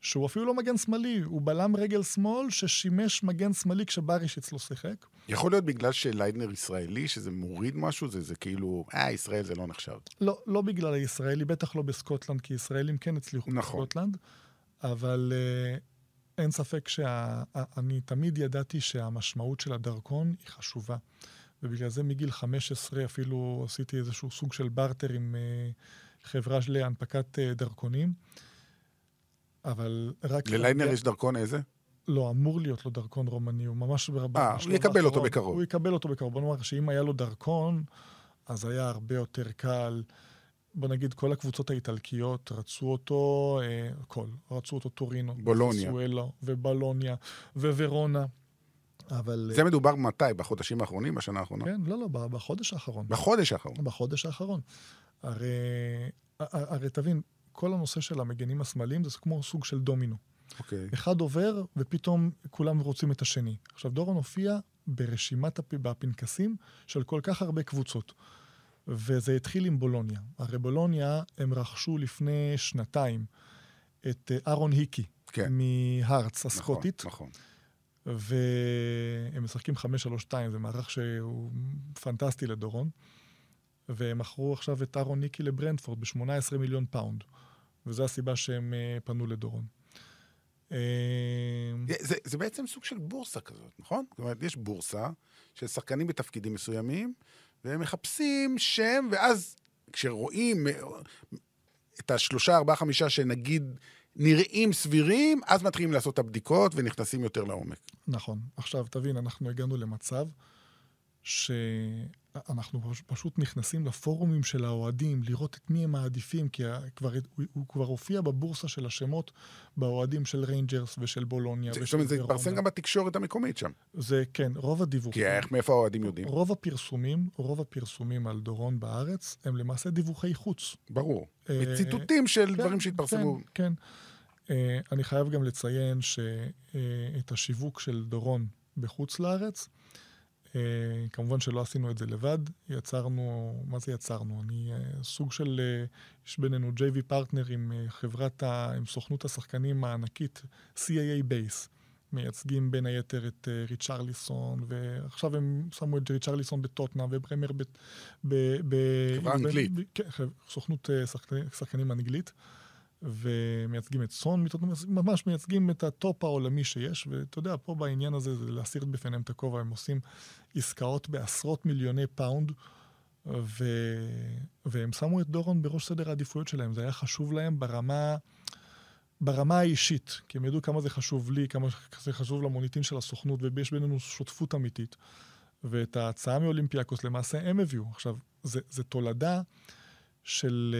שהוא אפילו לא מגן שמאלי, הוא בלם רגל שמאל ששימש מגן שמאלי כשברישיץ' לא שיחק. יכול להיות בגלל שליידנר ישראלי, שזה מוריד משהו, זה, זה כאילו, אה, ישראל זה לא נחשב. לא, לא בגלל הישראלי, בטח לא בסקוטלנד, כי ישראלים כן הצליחו נכון. בסקוטלנד, אבל uh, אין ספק שאני תמיד ידעתי שהמשמעות של הדרכון היא חשובה. ובגלל זה מגיל 15 אפילו עשיתי איזשהו סוג של בארטר עם uh, חברה להנפקת uh, דרכונים. אבל רק... לליידנר יש דרכון איזה? לא, אמור להיות לו דרכון רומני, הוא ממש... אה, הוא יקבל אותו בקרוב. הוא יקבל אותו בקרוב. בוא נאמר שאם היה לו דרכון, אז היה הרבה יותר קל. בוא נגיד, כל הקבוצות האיטלקיות רצו אותו, אה, כל, רצו אותו טורינו. בולוניה. סואלו, ובלוניה, וורונה. אבל... זה מדובר מתי? בחודשים האחרונים? בשנה האחרונה? כן, לא, לא, בחודש האחרון. בחודש האחרון. בחודש האחרון. הרי, הרי תבין, כל הנושא של המגנים השמאליים זה כמו סוג של דומינו. אוקיי. אחד עובר, ופתאום כולם רוצים את השני. עכשיו, דורון הופיע ברשימת הפ... בפנקסים של כל כך הרבה קבוצות. וזה התחיל עם בולוניה. הרי בולוניה, הם רכשו לפני שנתיים את אה, אהרון היקי, כן. מהארטס הסקוטית. נכון, נכון. והם משחקים 5-3-2, זה מערך שהוא פנטסטי לדורון. והם מכרו עכשיו את אהרון היקי לברנטפורד ב-18 מיליון פאונד. וזו הסיבה שהם uh, פנו לדורון. אה, זה, זה בעצם סוג של בורסה כזאת, נכון? זאת אומרת, יש בורסה של שחקנים בתפקידים מסוימים, והם מחפשים שם, ואז כשרואים אה, את השלושה, ארבעה, חמישה שנגיד נראים סבירים, אז מתחילים לעשות את הבדיקות ונכנסים יותר לעומק. נכון. עכשיו, תבין, אנחנו הגענו למצב ש... אנחנו פשוט נכנסים לפורומים של האוהדים, לראות את מי הם מעדיפים, כי כבר, הוא, הוא כבר הופיע בבורסה של השמות באוהדים של ריינג'רס ושל בולוניה. זאת אומרת, זה התפרסם גם בתקשורת המקומית שם. זה, כן, רוב הדיווחים. כי איך, מאיפה האוהדים יודעים? רוב הפרסומים, רוב הפרסומים על דורון בארץ, הם למעשה דיווחי חוץ. ברור. אה, ציטוטים של כן, דברים שהתפרסמו. כן, כן. אה, אני חייב גם לציין שאת השיווק של דורון בחוץ לארץ, כמובן שלא עשינו את זה לבד, יצרנו, מה זה יצרנו? אני uh, סוג של, uh, יש בינינו JV partner עם חברת, ה, עם סוכנות השחקנים הענקית CAA Base. מייצגים בין היתר את ריצ'רליסון, ועכשיו הם שמו את ריצ'רליסון בטוטנהאם וברמר ב... ב, ב חברה אנגלית. כן, סוכנות שחקנים, שחקנים אנגלית. ומייצגים את סון, ממש מייצגים את הטופ העולמי שיש, ואתה יודע, פה בעניין הזה זה להסיר בפניהם את הכובע, הם עושים עסקאות בעשרות מיליוני פאונד, ו... והם שמו את דורון בראש סדר העדיפויות שלהם, זה היה חשוב להם ברמה... ברמה האישית, כי הם ידעו כמה זה חשוב לי, כמה זה חשוב למוניטין של הסוכנות, ויש בינינו שותפות אמיתית. ואת ההצעה מאולימפיאקוס למעשה הם הביאו. עכשיו, זה, זה תולדה של,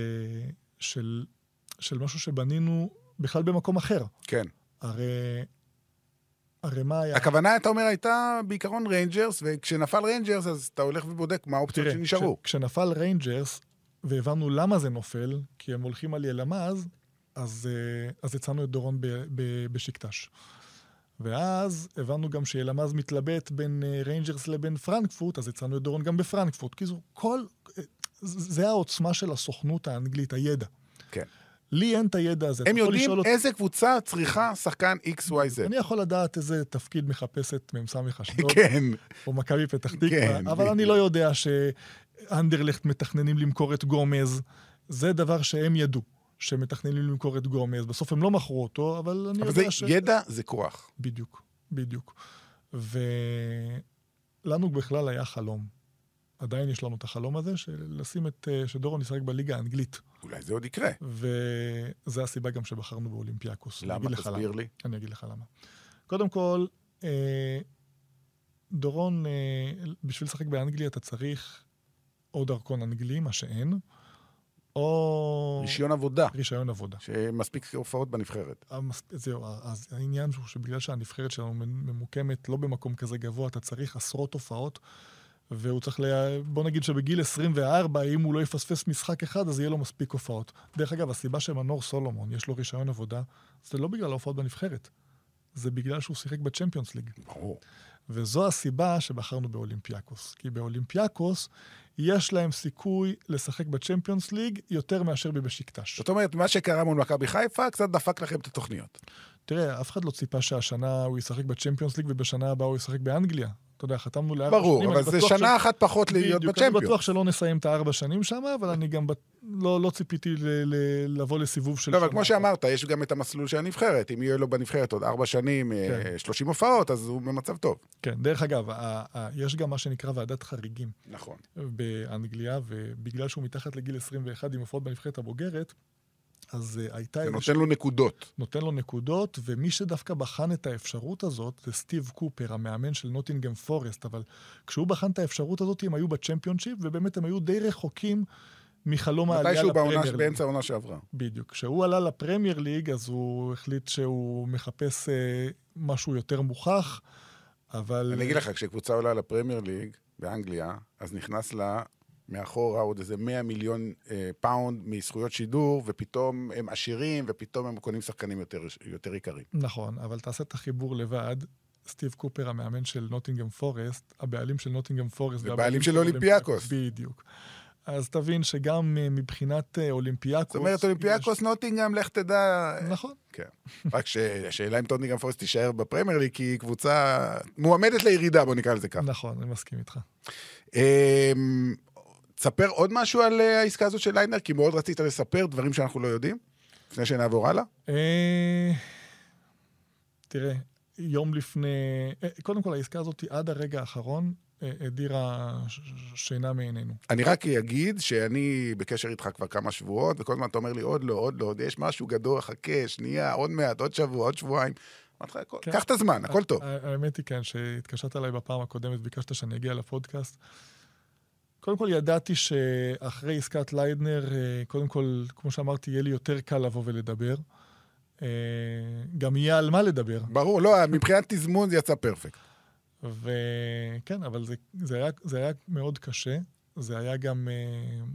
של של משהו שבנינו בכלל במקום אחר. כן. הרי... הרי מה היה... הכוונה, אתה אומר, הייתה בעיקרון ריינג'רס, וכשנפל ריינג'רס, אז אתה הולך ובודק מה האופציות שנשארו. כש, כשנפל ריינג'רס, והבנו למה זה נופל, כי הם הולכים על ילמז, אז, אה, אז הצענו את דורון ב, ב, בשיקטאש. ואז הבנו גם שילמז מתלבט בין אה, ריינג'רס לבין פרנקפורט, אז הצענו את דורון גם בפרנקפורט. כי זו כל... אה, זה העוצמה של הסוכנות האנגלית, הידע. כן. לי אין את הידע הזה. הם יודעים איזה קבוצה צריכה שחקן XYZ. אני יכול לדעת איזה תפקיד מחפשת מ"ס אשדוד. כן. או מכבי פתח תקווה, כן, אבל אני לא יודע שאנדרלכט מתכננים למכור את גומז. זה דבר שהם ידעו, שמתכננים למכור את גומז. בסוף הם לא מכרו אותו, אבל אני יודע ש... אבל זה ידע, זה כוח. בדיוק, בדיוק. ולנו בכלל היה חלום. עדיין יש לנו את החלום הזה של לשים את, אה, שדורון ישחק בליגה האנגלית. אולי זה עוד יקרה. וזה הסיבה גם שבחרנו באולימפיאקוס. למה? תסביר לי. אני אגיד לך למה. קודם כל, אה, דורון, אה, בשביל לשחק באנגליה אתה צריך או דרכון אנגלי, מה שאין, או רישיון עבודה, רישיון עבודה. שמספיק הופעות בנבחרת. המס- זהו, אז העניין הוא שבגלל שהנבחרת שלנו ממוקמת לא במקום כזה גבוה, אתה צריך עשרות הופעות, והוא צריך, לה... בוא נגיד שבגיל 24, אם הוא לא יפספס משחק אחד, אז יהיה לו מספיק הופעות. דרך אגב, הסיבה שמנור סולומון, יש לו רישיון עבודה, זה לא בגלל ההופעות בנבחרת, זה בגלל שהוא שיחק בצ'מפיונס ליג. ברור. וזו הסיבה שבחרנו באולימפיאקוס. כי באולימפיאקוס יש להם סיכוי לשחק בצ'מפיונס ליג יותר מאשר בבשיקטש. זאת אומרת, מה שקרה מול מכבי חיפה קצת דפק לכם את התוכניות. תראה, אף אחד לא ציפה שהשנה הוא ישחק בצ'מפיונס ליג ובשנה הבאה הוא ישחק באנגליה. אתה יודע, חתמנו לארבע ברור, שנים. אבל אני זה שנה אחת פחות להיות בדיוק, אני בטוח בצ'מפיון. שלא נסיים את הארבע שנים שם, אבל אני גם בט- לא, לא ציפיתי ל- ל- לבוא לסיבוב של לא, אבל שנה כמו אחת. שאמרת, יש גם את המסלול של הנבחרת. אם יהיה לו בנבחרת עוד ארבע שנים, אה, כן. 30 הופעות, אז הוא במצב טוב. כן, דרך אגב, ה- ה- יש גם מה שנקרא ועדת חריגים. נכון. באנגליה, ובגלל שהוא מתחת לגיל 21 עם הופעות בנבחרת הבוגרת, אז uh, הייתה... זה נותן לו נקודות. נותן לו נקודות, ומי שדווקא בחן את האפשרות הזאת זה סטיב קופר, המאמן של נוטינגם פורסט, אבל כשהוא בחן את האפשרות הזאת, הם היו בצ'מפיונשיפ, ובאמת הם היו די רחוקים מחלום העלייה מתישהו לפרמייר ליג. באמצע העונה שעברה. בדיוק. כשהוא עלה לפרמייר ליג, אז הוא החליט שהוא מחפש אה, משהו יותר מוכח, אבל... אני אגיד לך, כשקבוצה עולה לפרמייר ליג באנגליה, אז נכנס לה מאחורה עוד איזה 100 מיליון אה, פאונד מזכויות שידור, ופתאום הם עשירים, ופתאום הם קונים שחקנים יותר, יותר יקרים. נכון, אבל תעשה את החיבור לבד. סטיב קופר, המאמן של נוטינגהם פורסט, הבעלים של נוטינגהם פורסט. ובעלים של אולימפיאקוס. בדיוק. אז תבין שגם אה, מבחינת אה, אולימפיאקוס... זאת אומרת, אולימפיאקוס, נוטינגהם, לך תדע... יש... נכון. כן. רק שהשאלה אם נוטינגהם פורסט תישאר בפרמייר ליג, כי היא קבוצה מועמדת לירידה, בוא נקרא לזה ככה. נכון, אני מסכים איתך. תספר עוד משהו על אה, העסקה הזאת של ליידנר, כי מאוד רצית לספר דברים שאנחנו לא יודעים, לפני שנעבור הלאה. אה, תראה, יום לפני... אה, קודם כל, העסקה הזאת עד הרגע האחרון הדירה שינה מעינינו. אני רק אגיד שאני בקשר איתך כבר כמה שבועות, וכל הזמן אתה אומר לי, עוד לא, עוד לא, עוד יש משהו גדול, חכה, שנייה, עוד מעט, עוד שבוע, עוד שבועיים. אמרתי לך, כן. קח את הזמן, הכל טוב. האמת היא, כן, שהתקשרת אליי בפעם הקודמת, ביקשת שאני אגיע לפודקאסט. קודם כל, ידעתי שאחרי עסקת ליידנר, אה, קודם כל, כמו שאמרתי, יהיה לי יותר קל לבוא ולדבר. אה, גם יהיה על מה לדבר. ברור, לא, מבחינת תזמון זה יצא פרפקט. וכן, אבל זה, זה, היה, זה היה מאוד קשה. זה היה גם אה,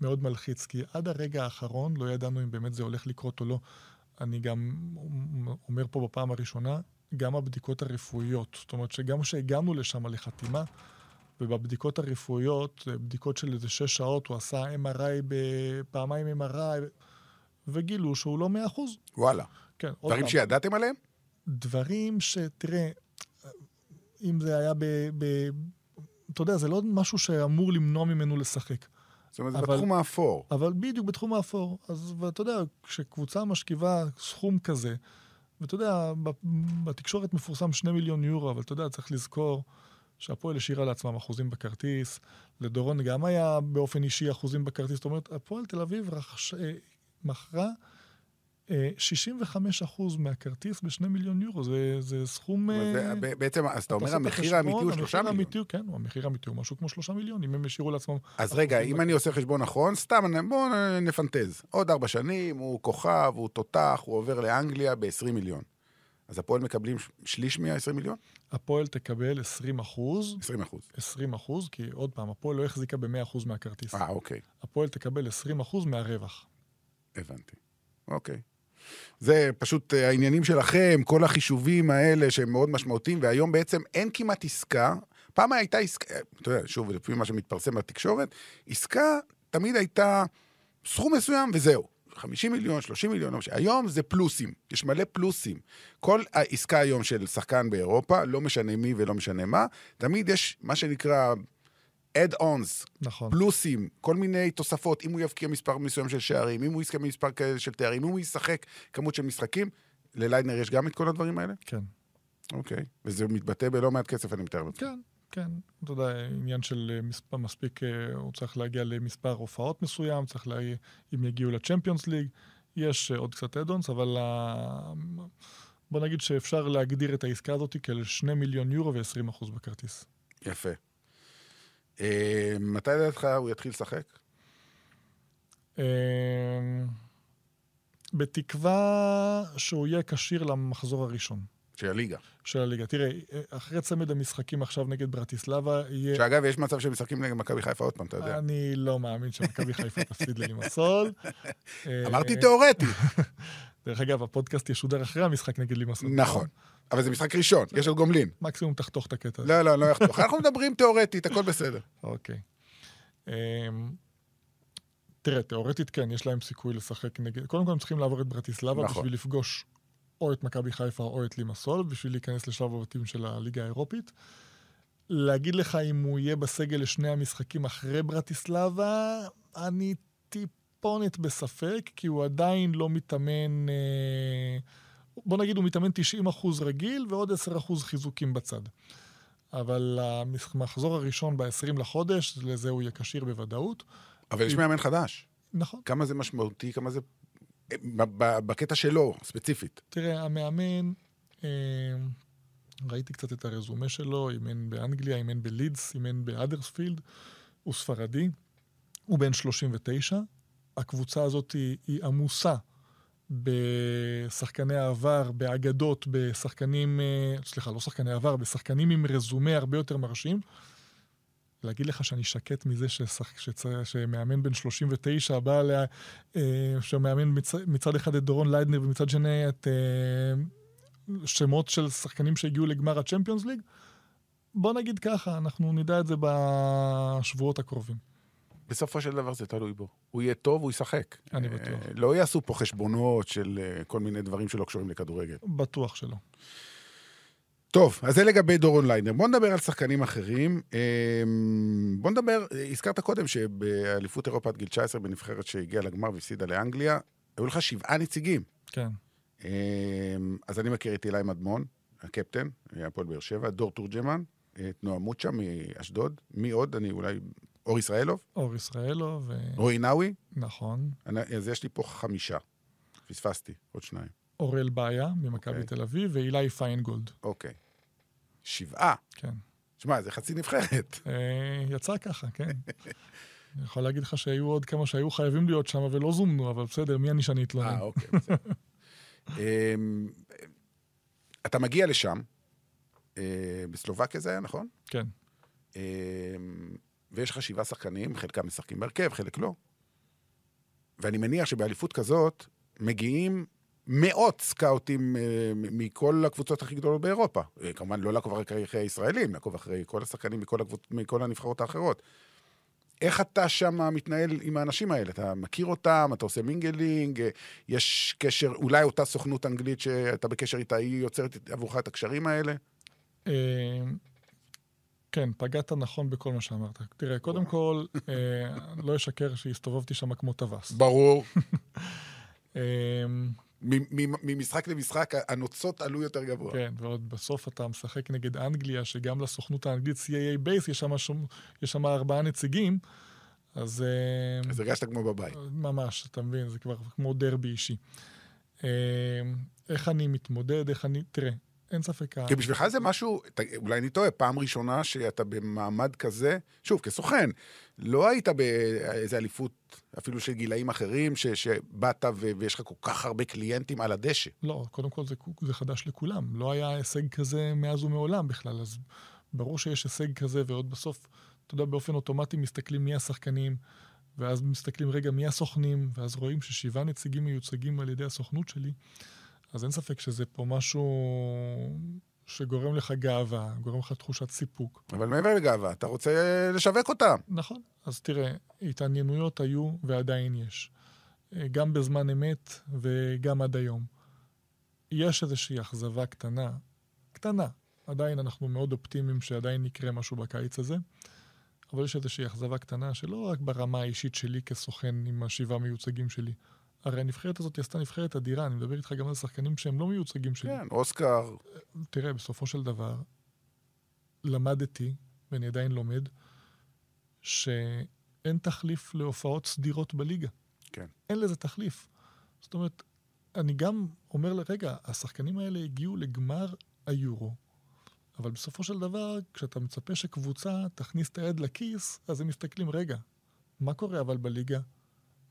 מאוד מלחיץ, כי עד הרגע האחרון לא ידענו אם באמת זה הולך לקרות או לא. אני גם אומר פה בפעם הראשונה, גם הבדיקות הרפואיות. זאת אומרת שגם כשהגענו לשם לחתימה, ובבדיקות הרפואיות, בדיקות של איזה שש שעות, הוא עשה MRI בפעמיים MRI, וגילו שהוא לא מאה אחוז. וואלה. כן, עוד דברים פעם. שידעתם עליהם? דברים שתראה, אם זה היה ב... ב אתה יודע, זה לא משהו שאמור למנוע ממנו לשחק. זאת אומרת, זה בתחום האפור. אבל בדיוק בתחום האפור. אז, ואתה יודע, כשקבוצה משכיבה סכום כזה, ואתה יודע, בתקשורת מפורסם שני מיליון יורו, אבל אתה יודע, צריך לזכור שהפועל השאירה לעצמם אחוזים בכרטיס, לדורון גם היה באופן אישי אחוזים בכרטיס. זאת אומרת, הפועל תל אביב רכש, אה, מכרה אה, 65 אחוז מהכרטיס בשני מיליון יורו. זה, זה סכום... זה- אה, בעצם, אז אתה אומר, המחיר האמיתי הוא שלושה מיליון. האמיתי כן, המחיר האמיתי הוא משהו כמו שלושה מיליון, אם הם השאירו לעצמם... אז רגע, אם אני עושה חשבון נכון, סתם, בואו נפנטז. עוד ארבע שנים, הוא כוכב, הוא תותח, הוא עובר לאנגליה ב-20 מיליון. אז הפועל מקבלים שליש מה-20 מיליון? הפועל תקבל 20 אחוז, 20 אחוז. 20 אחוז, כי עוד פעם, הפועל לא החזיקה ב-100 אחוז מהכרטיס. אה, אוקיי, הפועל תקבל 20 אחוז מהרווח. הבנתי. אוקיי. זה פשוט אה, העניינים שלכם, כל החישובים האלה שהם מאוד משמעותיים, והיום בעצם אין כמעט עסקה. פעם הייתה עסקה, אה, אתה יודע, שוב, לפי מה שמתפרסם בתקשורת, עסקה תמיד הייתה סכום מסוים וזהו. 50 מיליון, 30 מיליון, לא. היום זה פלוסים, יש מלא פלוסים. כל העסקה היום של שחקן באירופה, לא משנה מי ולא משנה מה, תמיד יש מה שנקרא add-ons, נכון. פלוסים, כל מיני תוספות, אם הוא יבקיע מספר מסוים של שערים, אם הוא יזכה מספר כאלה של תארים, אם הוא ישחק כמות של משחקים, לליידנר יש גם את כל הדברים האלה? כן. אוקיי. וזה מתבטא בלא מעט כסף, אני מתאר לעצמי. כן, כן. אתה יודע, עניין של אה, מספר, מספיק, אה, הוא צריך להגיע למספר הופעות מסוים, צריך להגיע, אם יגיעו לצ'מפיונס ליג, יש אה, עוד קצת אדונס, אבל ה- בוא נגיד שאפשר להגדיר את העסקה הזאת כ-2 מיליון יורו ו-20 אחוז בכרטיס. יפה. אה, מתי לדעתך הוא יתחיל לשחק? אה, בתקווה שהוא יהיה כשיר למחזור הראשון של הליגה. של הליגה. תראה, אחרי צמד המשחקים עכשיו נגד ברטיסלבה, יהיה... שאגב, יש מצב שהם משחקים נגד מכבי חיפה עוד פעם, אתה יודע. אני לא מאמין שמכבי חיפה תפסיד ללימסול. אמרתי תיאורטי. דרך אגב, הפודקאסט ישודר אחרי המשחק נגד לימסול. נכון. אבל זה משחק ראשון, יש עוד גומלין. מקסימום תחתוך את הקטע הזה. לא, לא, לא יחתוך. אנחנו מדברים תיאורטית, הכל בסדר. אוקיי. אמ, תראה, תיאורטית כן, יש להם סיכוי לשחק נגד... קודם כל הם צריכים לעבור את ברטיסלבה נכון. בשביל לפגוש או את מכבי חיפה או את לימסול, בשביל להיכנס לשלב הבתים של הליגה האירופית. להגיד לך אם הוא יהיה בסגל לשני המשחקים אחרי ברטיסלבה, אני טיפונת בספק, כי הוא עדיין לא מתאמן... אה, בוא נגיד, הוא מתאמן 90% רגיל ועוד 10% חיזוקים בצד. אבל המחזור הראשון ב-20 לחודש, לזה הוא יהיה כשיר בוודאות. אבל יש מאמן חדש. נכון. כמה זה משמעותי, כמה זה... בקטע שלו, ספציפית. תראה, המאמן, אה, ראיתי קצת את הרזומה שלו, אימן באנגליה, אימן בלידס, אימן באדרספילד, הוא ספרדי, הוא בן 39. הקבוצה הזאת היא, היא עמוסה בשחקני העבר, באגדות, בשחקנים, אה, סליחה, לא שחקני עבר, בשחקנים עם רזומה הרבה יותר מרשים. להגיד לך שאני שקט מזה ששח... שצ... שמאמן בן 39 בא לה... אה, שמאמן מצ... מצד אחד את דורון ליידנר ומצד שני את אה, שמות של שחקנים שהגיעו לגמר הצ'מפיונס ליג? בוא נגיד ככה, אנחנו נדע את זה בשבועות הקרובים. בסופו של דבר זה תלוי בו. הוא יהיה טוב, הוא ישחק. אני אה, בטוח. לא יעשו פה חשבונות של אה, כל מיני דברים שלא קשורים לכדורגל. בטוח שלא. טוב, אז זה לגבי דורון ליינר. בוא נדבר על שחקנים אחרים. אמ, בוא נדבר, הזכרת קודם שבאליפות אירופה עד גיל 19, בנבחרת שהגיעה לגמר והפסידה לאנגליה, היו לך שבעה נציגים. כן. אמ, אז אני מכיר את אילי מדמון, הקפטן, הפועל באר שבע, דור תורג'מן, את נועה מוצ'ה מאשדוד. מי עוד? אני אולי... אור ישראלוב, אור ישראלו, ו... רועי נאווי. נכון. אני- אז יש לי פה חמישה. פספסתי, עוד שניים. אוראל בעיה ממכבי אוקיי. תל אביב, ואילי פיינגולד. אוקיי. שבעה. כן. שמע, זה חצי נבחרת. אה, יצא ככה, כן. אני יכול להגיד לך שהיו עוד כמה שהיו חייבים להיות שם ולא זומנו, אבל בסדר, מי אני שאני אתלונן? אה, אוקיי, בסדר. אמ, אתה מגיע לשם, אה, בסלובקיה זה היה, נכון? כן. אמ, ויש לך שבעה שחקנים, חלקם משחקים בהרכב, חלק לא. ואני מניח שבאליפות כזאת מגיעים מאות סקאוטים אה, מכל הקבוצות הכי גדולות באירופה. אה, כמובן, לא לעקוב רק אחרי הישראלים, לעקוב אחרי כל השחקנים מכל, הקבוצ... מכל הנבחרות האחרות. איך אתה שם מתנהל עם האנשים האלה? אתה מכיר אותם, אתה עושה mingling, אה, יש קשר, אולי אותה סוכנות אנגלית שאתה בקשר איתה, היא יוצרת עבורך את הקשרים האלה? כן, פגעת נכון בכל מה שאמרת. תראה, קודם כל, לא אשקר שהסתובבתי שם כמו טווס. ברור. ממשחק למשחק הנוצות עלו יותר גבוה. כן, ועוד בסוף אתה משחק נגד אנגליה, שגם לסוכנות האנגלית CAA Base יש שם, שום, יש שם ארבעה נציגים, אז אה, אז הרגשת כמו בבית. ממש, אתה מבין, זה כבר כמו דרבי אישי. אה, איך אני מתמודד, איך אני... תראה, אין ספק... כי בשבילך זה משהו, אולי אני טועה, פעם ראשונה שאתה במעמד כזה, שוב, כסוכן, לא היית באיזה אליפות, אפילו של גילאים אחרים, ש, שבאת ו, ויש לך כל כך הרבה קליינטים על הדשא. לא, קודם כל זה, זה חדש לכולם. לא היה הישג כזה מאז ומעולם בכלל, אז ברור שיש הישג כזה, ועוד בסוף, אתה יודע, באופן אוטומטי מסתכלים מי השחקנים, ואז מסתכלים, רגע, מי הסוכנים, ואז רואים ששבעה נציגים מיוצגים על ידי הסוכנות שלי, אז אין ספק שזה פה משהו שגורם לך גאווה, גורם לך תחושת סיפוק. אבל מעבר לגאווה, אתה רוצה לשווק אותם. נכון. אז תראה, התעניינויות היו ועדיין יש. אה, גם בזמן אמת וגם עד היום. יש איזושהי אכזבה קטנה, קטנה. עדיין אנחנו מאוד אופטימיים שעדיין יקרה משהו בקיץ הזה, אבל יש איזושהי אכזבה קטנה שלא רק ברמה האישית שלי כסוכן עם השבעה מיוצגים שלי. הרי הנבחרת הזאת עשתה נבחרת אדירה, אני מדבר איתך גם על שחקנים שהם לא מיוצגים שלי. כן, אוסקר, תראה, בסופו של דבר, למדתי, ואני עדיין לומד, שאין תחליף להופעות סדירות בליגה. כן. אין לזה תחליף. זאת אומרת, אני גם אומר לרגע, השחקנים האלה הגיעו לגמר היורו, אבל בסופו של דבר, כשאתה מצפה שקבוצה תכניס את היד לכיס, אז הם מסתכלים, רגע, מה קורה אבל בליגה?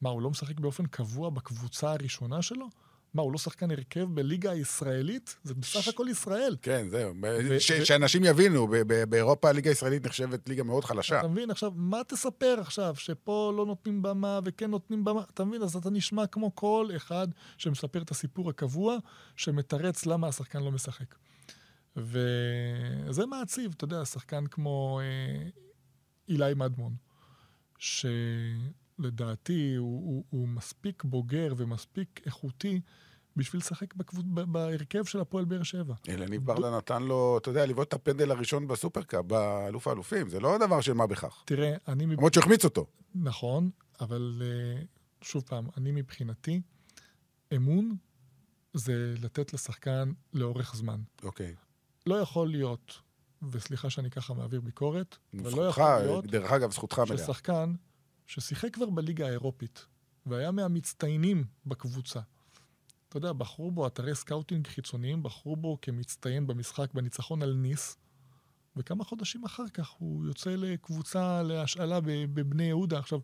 מה, הוא לא משחק באופן קבוע בקבוצה הראשונה שלו? מה, הוא לא שחקן הרכב בליגה הישראלית? זה בסך הכל ישראל. כן, זהו. ש- ו- שאנשים יבינו, ב- ב- באירופה הליגה הישראלית נחשבת ליגה מאוד חלשה. אתה מבין? עכשיו, מה תספר עכשיו? שפה לא נותנים במה וכן נותנים במה? אתה מבין? אז אתה נשמע כמו כל אחד שמספר את הסיפור הקבוע, שמתרץ למה השחקן לא משחק. וזה מעציב, אתה יודע, שחקן כמו אה, אילי מדמון, שלדעתי הוא, הוא, הוא מספיק בוגר ומספיק איכותי בשביל לשחק בקבוצ... ב- בהרכב של הפועל באר שבע. אלניב ברדה נתן לו, אתה יודע, לבעוט את הפנדל הראשון בסופרקאפ, באלוף האלופים. זה לא דבר של מה בכך. תראה, אני... למרות שהוא החמיץ אותו. נכון, אבל אה, שוב פעם, אני מבחינתי, אמון זה לתת לשחקן לאורך זמן. אוקיי. לא יכול להיות, וסליחה שאני ככה מעביר ביקורת, אבל לא יכול להיות דרך אגב, זכותך מלאה. ששחקן ששיחק כבר בליגה האירופית, והיה מהמצטיינים בקבוצה, אתה יודע, בחרו בו אתרי scouting חיצוניים, בחרו בו כמצטיין במשחק בניצחון על ניס, וכמה חודשים אחר כך הוא יוצא לקבוצה להשאלה בבני יהודה. עכשיו,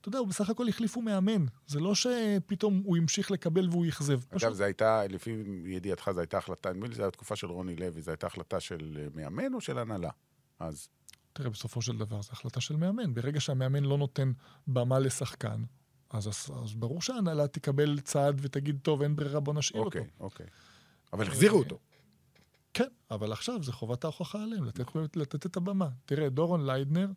אתה יודע, הוא בסך הכל החליפו מאמן. זה לא שפתאום הוא המשיך לקבל והוא אכזב. אגב, פשוט, זו הייתה, לפי ידיעתך, זו הייתה החלטה, נדמה לי זו הייתה תקופה של רוני לוי, זו הייתה החלטה של אה, מאמן או של הנהלה? אז תראה, בסופו של דבר זו החלטה של מאמן. ברגע שהמאמן לא נותן במה לשחקן, אז, אז, אז ברור שההנהלה תקבל צעד ותגיד, טוב, אין ברירה, בוא נשאיר אותו. אוקיי, אוקיי. אבל החזירו אה, אותו. כן, אבל עכשיו זה חובת ההוכחה עליהם, לתת, לתת את הבמה. תראה, דורון ליידנר,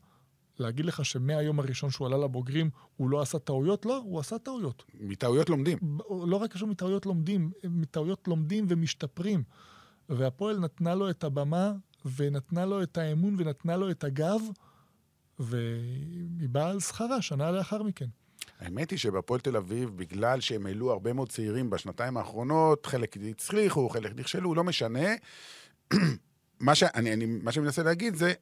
להגיד לך שמהיום הראשון שהוא עלה לבוגרים, הוא לא עשה טעויות? לא, הוא עשה טעויות. מטעויות לומדים. לא רק קשור מטעויות לומדים, מטעויות לומדים ומשתפרים. והפועל נתנה לו את הבמה, ונתנה לו את האמון, ונתנה לו את הגב, והיא באה על שכרה שנה לאחר מכן. האמת היא שבפועל תל אביב, בגלל שהם העלו הרבה מאוד צעירים בשנתיים האחרונות, חלק הצליחו, חלק נכשלו, לא משנה. מה שאני, אני, מה שאני מנסה להגיד זה,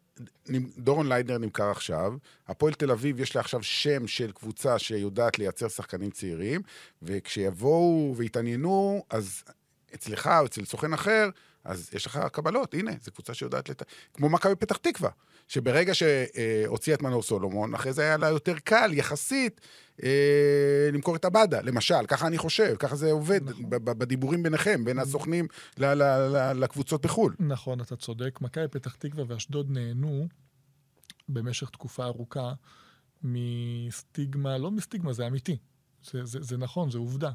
דורון ליידנר נמכר עכשיו, הפועל תל אביב יש לה עכשיו שם של קבוצה שיודעת לייצר שחקנים צעירים, וכשיבואו ויתעניינו, אז אצלך או אצל סוכן אחר, אז יש לך קבלות, הנה, זו קבוצה שיודעת לת... כמו מכבי פתח תקווה, שברגע שהוציאה את מנור סולומון, אחרי זה היה לה יותר קל, יחסית, אה, למכור את עבדה, למשל, ככה אני חושב, ככה זה עובד נכון. בדיבורים ביניכם, בין הסוכנים ל- ל- ל- לקבוצות בחו"ל. נכון, אתה צודק. מכבי פתח תקווה ואשדוד נהנו במשך תקופה ארוכה מסטיגמה, לא מסטיגמה, זה אמיתי. זה, זה, זה נכון, זה עובדה.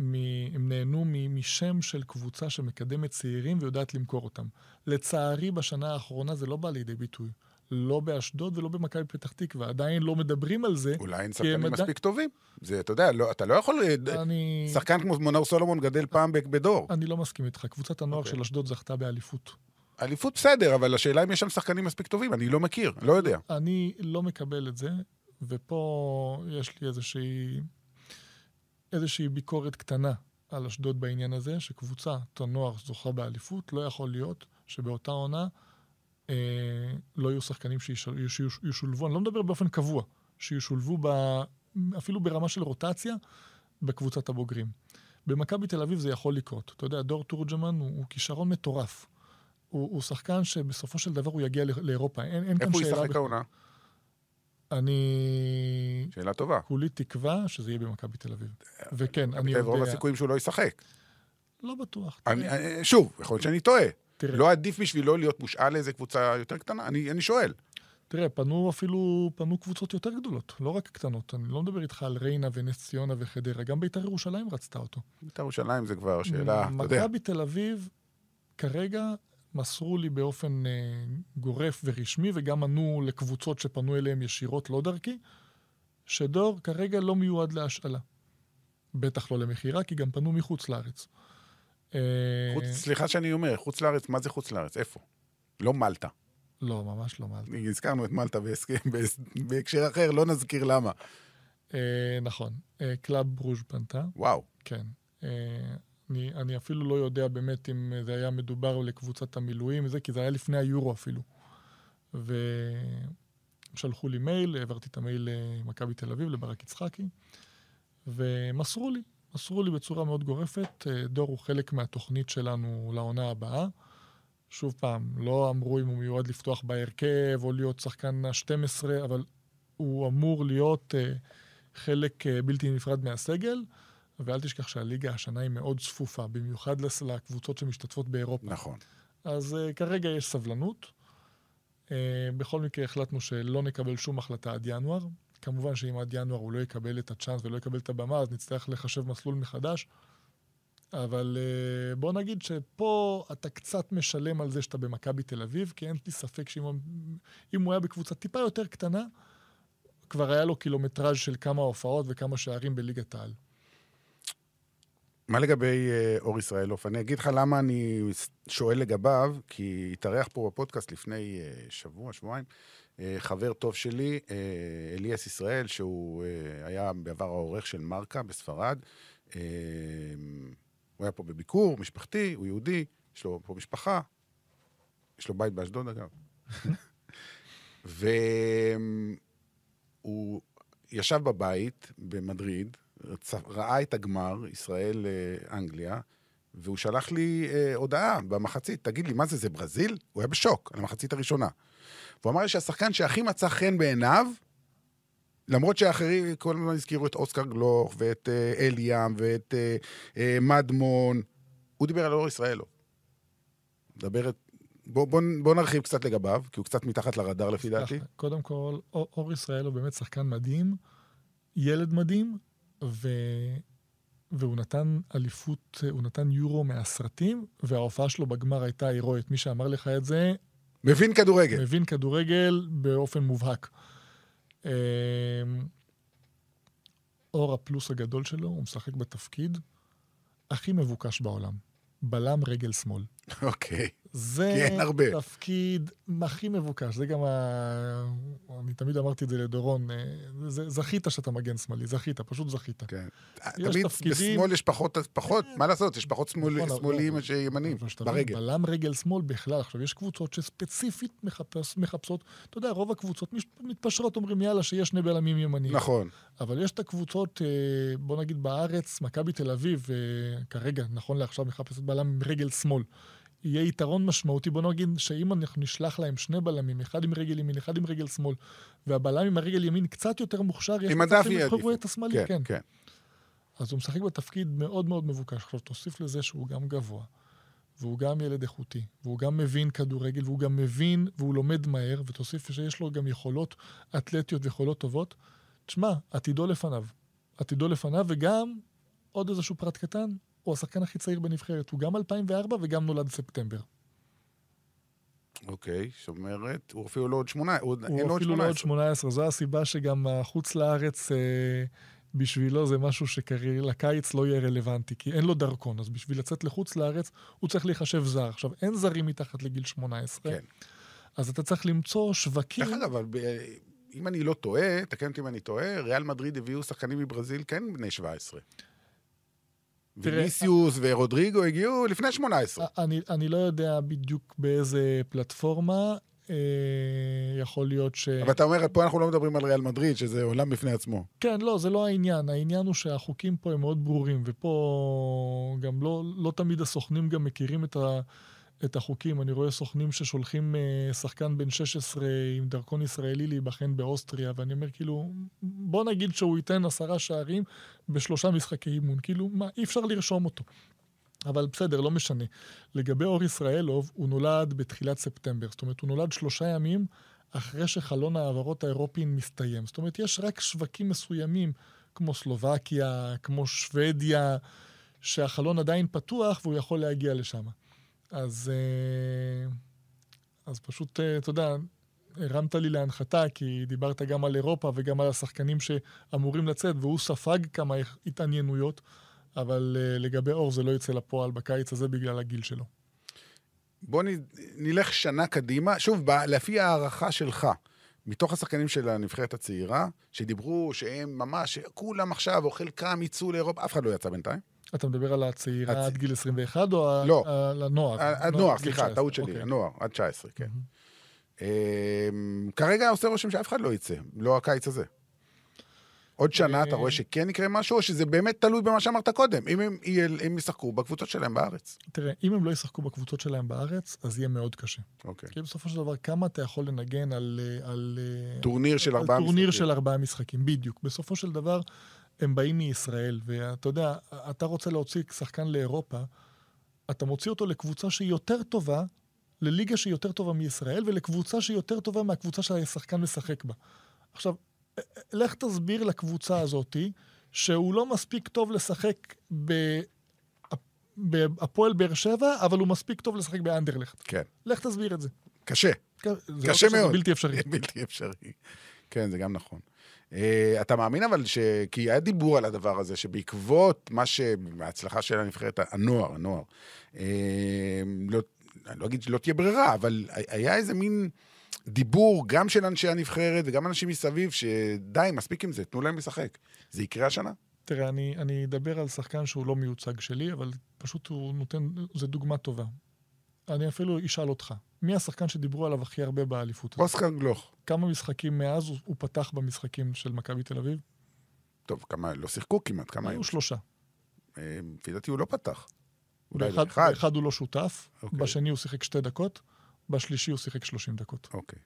מ, הם נהנו מ, משם של קבוצה שמקדמת צעירים ויודעת למכור אותם. לצערי, בשנה האחרונה זה לא בא לידי ביטוי. לא באשדוד ולא במכבי פתח תקווה. עדיין לא מדברים על זה. אולי אין שחקנים עדיין- מספיק טובים. זה, אתה יודע, לא, אתה לא יכול... אני, שחקן כמו מנור סולומון גדל פעם בדור. אני לא מסכים איתך. קבוצת הנוער אוקיי. של אשדוד זכתה באליפות. אליפות בסדר, אבל השאלה אם יש שם שחקנים מספיק טובים, אני לא מכיר, לא יודע. אני לא מקבל את זה, ופה יש לי איזושהי, איזושהי ביקורת קטנה על אשדוד בעניין הזה, שקבוצת הנוער זוכה באליפות, לא יכול להיות שבאותה עונה אה, לא יהיו שחקנים שישול- שיש- שישולבו, אני לא מדבר באופן קבוע, שישולבו ב, אפילו ברמה של רוטציה בקבוצת הבוגרים. במכבי תל אביב זה יכול לקרות. אתה יודע, דור תורג'מן הוא, הוא כישרון מטורף. הוא, הוא שחקן שבסופו של דבר הוא יגיע לא- לאירופה. אין, אין כאן איפה הוא. ישחק. העונה? אני שאלה טובה. כולי תקווה שזה יהיה במכבי תל אביב. וכן, אני רוב יודע... הסיכויים שהוא לא ישחק. לא בטוח. אני- אני- שוב, יכול להיות שאני טועה. תראה, לא עדיף בשבילו להיות מושאל לאיזה קבוצה יותר קטנה? אני אני שואל. תראה, פנו אפילו, פנו קבוצות יותר גדולות, לא רק קטנות. אני לא מדבר איתך על ריינה ונס ציונה וחדרה, גם בית"ר ירושלים רצתה אותו. בית"ר ירושלים זה כבר שאלה, אתה יודע. מכבי תל אביב, כרגע מסרו לי באופן אה, גורף ורשמי, וגם ענו לקבוצות שפנו אליהם ישירות, לא דרכי, שדור כרגע לא מיועד להשאלה. בטח לא למכירה, כי גם פנו מחוץ לארץ. אה, חוץ- סליחה שאני אומר, חוץ לארץ, מה זה חוץ לארץ? איפה? לא מלטה. לא, ממש לא מעל. הזכרנו את מלטה בהקשר אחר, לא נזכיר למה. אה, נכון, אה, קלאב ברוז' פנתה, וואו. כן. אה, אני, אני אפילו לא יודע באמת אם זה היה מדובר לקבוצת המילואים, וזה, כי זה היה לפני היורו אפילו. ושלחו לי מייל, העברתי את המייל למכבי תל אביב, לברק יצחקי, ומסרו לי, מסרו לי בצורה מאוד גורפת, אה, דור הוא חלק מהתוכנית שלנו לעונה הבאה. שוב פעם, לא אמרו אם הוא מיועד לפתוח בהרכב או להיות שחקן ה-12, אבל הוא אמור להיות אה, חלק אה, בלתי נפרד מהסגל, ואל תשכח שהליגה השנה היא מאוד צפופה, במיוחד לקבוצות שמשתתפות באירופה. נכון. אז uh, כרגע יש סבלנות. Uh, בכל מקרה החלטנו שלא נקבל שום החלטה עד ינואר. כמובן שאם עד ינואר הוא לא יקבל את הצ'אנס ולא יקבל את הבמה, אז נצטרך לחשב מסלול מחדש. אבל uh, בוא נגיד שפה אתה קצת משלם על זה שאתה במכבי תל אביב, כי אין לי ספק שאם הוא- אם הוא היה בקבוצה טיפה יותר קטנה, כבר היה לו קילומטראז' של כמה הופעות וכמה שערים בליגת העל. מה לגבי אה, אור ישראלוף? אני אגיד לך למה אני שואל לגביו, כי התארח פה בפודקאסט לפני אה, שבוע, שבועיים, אה, חבר טוב שלי, אליאס ישראל, שהוא היה בעבר העורך של מרקה בספרד. הוא היה פה בביקור משפחתי, הוא יהודי, יש לו פה משפחה, יש לו בית באשדוד אגב. והוא ישב בבית במדריד, ראה את הגמר, ישראל-אנגליה, והוא שלח לי אה, הודעה במחצית, תגיד לי, מה זה, זה ברזיל? הוא היה בשוק על המחצית הראשונה. והוא אמר לי שהשחקן שהכי מצא חן בעיניו, למרות שאחרים כל הזמן הזכירו את אוסקר גלוך, ואת אה, אליאם, ואת אה, אה, מדמון, הוא דיבר על אור ישראלו. מדבר את... בוא, בוא, בוא נרחיב קצת לגביו, כי הוא קצת מתחת לרדאר לפי דעתי. קודם כל, אור, אור ישראל הוא באמת שחקן מדהים, ילד מדהים, ו... והוא נתן אליפות, הוא נתן יורו מהסרטים, וההופעה שלו בגמר הייתה הירואית. מי שאמר לך את זה, מבין כדורגל. מבין כדורגל באופן מובהק. אמ, אור הפלוס הגדול שלו, הוא משחק בתפקיד הכי מבוקש בעולם. בלם רגל שמאל. אוקיי. זה. תפקיד הכי מבוקש. זה גם ה... אני תמיד אמרתי את זה לדורון, אה, זה, זכית שאתה מגן שמאלי, זכית, פשוט זכית. כן. תמיד תפקידים- בשמאל יש פחות, פחות, מה לעשות, יש פחות שמאל- נכון, שמאליים מאשר ימנים, ברגל. בלם רגל שמאל בכלל. עכשיו, יש קבוצות שספציפית מחפש, מחפשות, אתה יודע, רוב הקבוצות מתפשרות, אומרים, יאללה, שיש שני בלמים ימניים. נכון. אבל יש את הקבוצות, אה, בוא נגיד בארץ, מכבי תל אביב, אה, כרגע, נכון לעכשיו, מחפשת בלם עם רגל שמאל. יהיה יתרון משמעותי, בוא נגיד שאם אנחנו נשלח להם שני בלמים, אחד עם רגל ימין, אחד עם רגל שמאל, והבלם עם הרגל ימין קצת יותר מוכשר, יש מצב שהם יבחרו. את השמאלי, כן, כן. כן. אז הוא משחק בתפקיד מאוד מאוד מבוקש. עכשיו, תוסיף לזה שהוא גם גבוה, והוא גם ילד איכותי, והוא גם מבין כדורגל, והוא גם מבין, והוא לומד מהר, ותוסיף שיש לו גם יכולות אתלטיות ויכולות טובות. תשמע, עתידו לפניו. עתידו לפניו, וגם, עוד איזשהו פרט קטן, הוא השחקן הכי צעיר בנבחרת. הוא גם 2004 וגם נולד בספטמבר. אוקיי, זאת אומרת, הוא אפילו לא עוד שמונה, הוא עוד- אין לו הוא עוד אפילו לא עוד 18. 18. זו הסיבה שגם החוץ לארץ, אה, בשבילו זה משהו שכרגע לקיץ לא יהיה רלוונטי, כי אין לו דרכון. אז בשביל לצאת לחוץ לארץ, הוא צריך להיחשב זר. עכשיו, אין זרים מתחת לגיל 18, כן. אז אתה צריך למצוא שווקים... דרך אגב, אבל ב- אם אני לא טועה, תקן אותי אם אני טועה, ריאל מדריד הביאו שחקנים מברזיל כן בני 17. תראה, ויניסיוס ורודריגו הגיעו לפני 18. אני, אני לא יודע בדיוק באיזה פלטפורמה, אה, יכול להיות ש... אבל אתה אומר, פה אנחנו לא מדברים על ריאל מדריד, שזה עולם בפני עצמו. כן, לא, זה לא העניין. העניין הוא שהחוקים פה הם מאוד ברורים, ופה גם לא, לא תמיד הסוכנים גם מכירים את, ה, את החוקים. אני רואה סוכנים ששולחים אה, שחקן בן 16 עם דרכון ישראלי להיבחן באוסטריה, ואני אומר, כאילו, בוא נגיד שהוא ייתן עשרה שערים בשלושה משחקי אימון. כאילו, מה, אי אפשר לרשום אותו. אבל בסדר, לא משנה. לגבי אור ישראלוב, הוא נולד בתחילת ספטמבר. זאת אומרת, הוא נולד שלושה ימים אחרי שחלון ההעברות האירופי מסתיים. זאת אומרת, יש רק שווקים מסוימים, כמו סלובקיה, כמו שוודיה, שהחלון עדיין פתוח והוא יכול להגיע לשם. אז, אה, אז פשוט, אה, אתה יודע, הרמת לי להנחתה, כי דיברת גם על אירופה וגם על השחקנים שאמורים לצאת, והוא ספג כמה התעניינויות, אבל אה, לגבי אור זה לא יצא לפועל בקיץ הזה בגלל הגיל שלו. בוא נלך שנה קדימה. שוב, לפי הערכה שלך, מתוך השחקנים של הנבחרת הצעירה, שדיברו שהם ממש, כולם עכשיו, או חלקם יצאו לאירופה, אף אחד לא יצא בינתיים. אתה מדבר על הצעירה הצ- עד גיל 21 או לא. על הנוער? עד גיל סליחה, 19, טעות שלי, אוקיי. הנוער, עד 19, כן. אמ, כרגע עושה רושם שאף אחד לא יצא, לא הקיץ הזה. עוד שנה אתה אה, רואה שכן יקרה משהו, או שזה באמת תלוי במה שאמרת קודם, אם הם, הם ישחקו בקבוצות שלהם בארץ. תראה, אם הם לא ישחקו בקבוצות שלהם בארץ, אז יהיה מאוד קשה. אוקיי. כי בסופו של דבר, כמה אתה יכול לנגן על... אה, על אה, טורניר של ארבעה טורניר משחקים. של ארבעה משחקים, בדיוק. בסופו של דבר, הם באים מישראל, ואתה יודע, אתה רוצה להוציא שחקן לאירופה, אתה מוציא אותו לקבוצה שהיא יותר טובה, לליגה שהיא יותר טובה מישראל, ולקבוצה שהיא יותר טובה מהקבוצה שהשחקן משחק בה. עכשיו, לך תסביר לקבוצה הזאתי, שהוא לא מספיק טוב לשחק ב... בהפועל באר שבע, אבל הוא מספיק טוב לשחק באנדרלכט. כן, לך תסביר את זה. קשה. זה לא קשה מאוד. זה בלתי אפשרי. בלתי אפשרי. כן, זה גם נכון. Uh, אתה מאמין אבל ש... כי היה דיבור על הדבר הזה, שבעקבות מה ש... ההצלחה של הנבחרת, הנוער, הנוער, uh, לא, אני לא אגיד שלא תהיה ברירה, אבל היה איזה מין דיבור גם של אנשי הנבחרת וגם אנשים מסביב, שדי, מספיק עם זה, תנו להם לשחק. זה יקרה השנה? תראה, אני, אני אדבר על שחקן שהוא לא מיוצג שלי, אבל פשוט הוא נותן, זו דוגמה טובה. אני אפילו אשאל אותך, מי השחקן שדיברו עליו הכי הרבה באליפות הזאת? אוסקר גלוך. כמה משחקים מאז הוא, הוא פתח במשחקים של מכבי תל אביב? טוב, כמה, לא שיחקו כמעט, כמה היו? היו שלושה. אה, לפי דעתי הוא לא פתח. אולי באחד, אחד. באחד הוא לא שותף, אוקיי. בשני הוא שיחק שתי דקות, בשלישי הוא שיחק 30 דקות. אוקיי.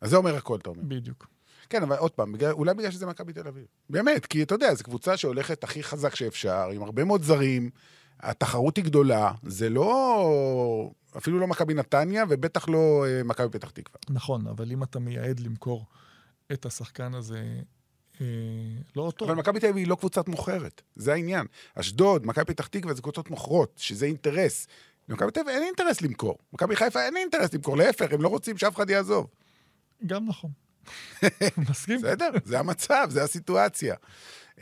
אז זה אומר הכל, אתה אומר. בדיוק. כן, אבל עוד פעם, בגלל, אולי בגלל שזה מכבי תל אביב. באמת, כי אתה יודע, זו קבוצה שהולכת הכי חזק שאפשר, עם הרבה מאוד זרים, התחרות היא גדולה, זה לא... אפילו לא מכבי נתניה, ובטח לא אה, מכבי פתח תקווה. נכון, אבל אם אתה מייעד למכור את השחקן הזה, אה, לא אותו. אבל מכבי תל אביב היא לא קבוצת מוכרת, זה העניין. אשדוד, מכבי פתח תקווה זה קבוצות מוכרות, שזה אינטרס. למכבי תל אביב אין אינטרס למכור. מכבי חיפה אין אינטרס למכור, להפך, הם לא רוצים שאף אחד יעזוב. גם נכון. מסכים? בסדר, זה המצב, זה הסיטואציה.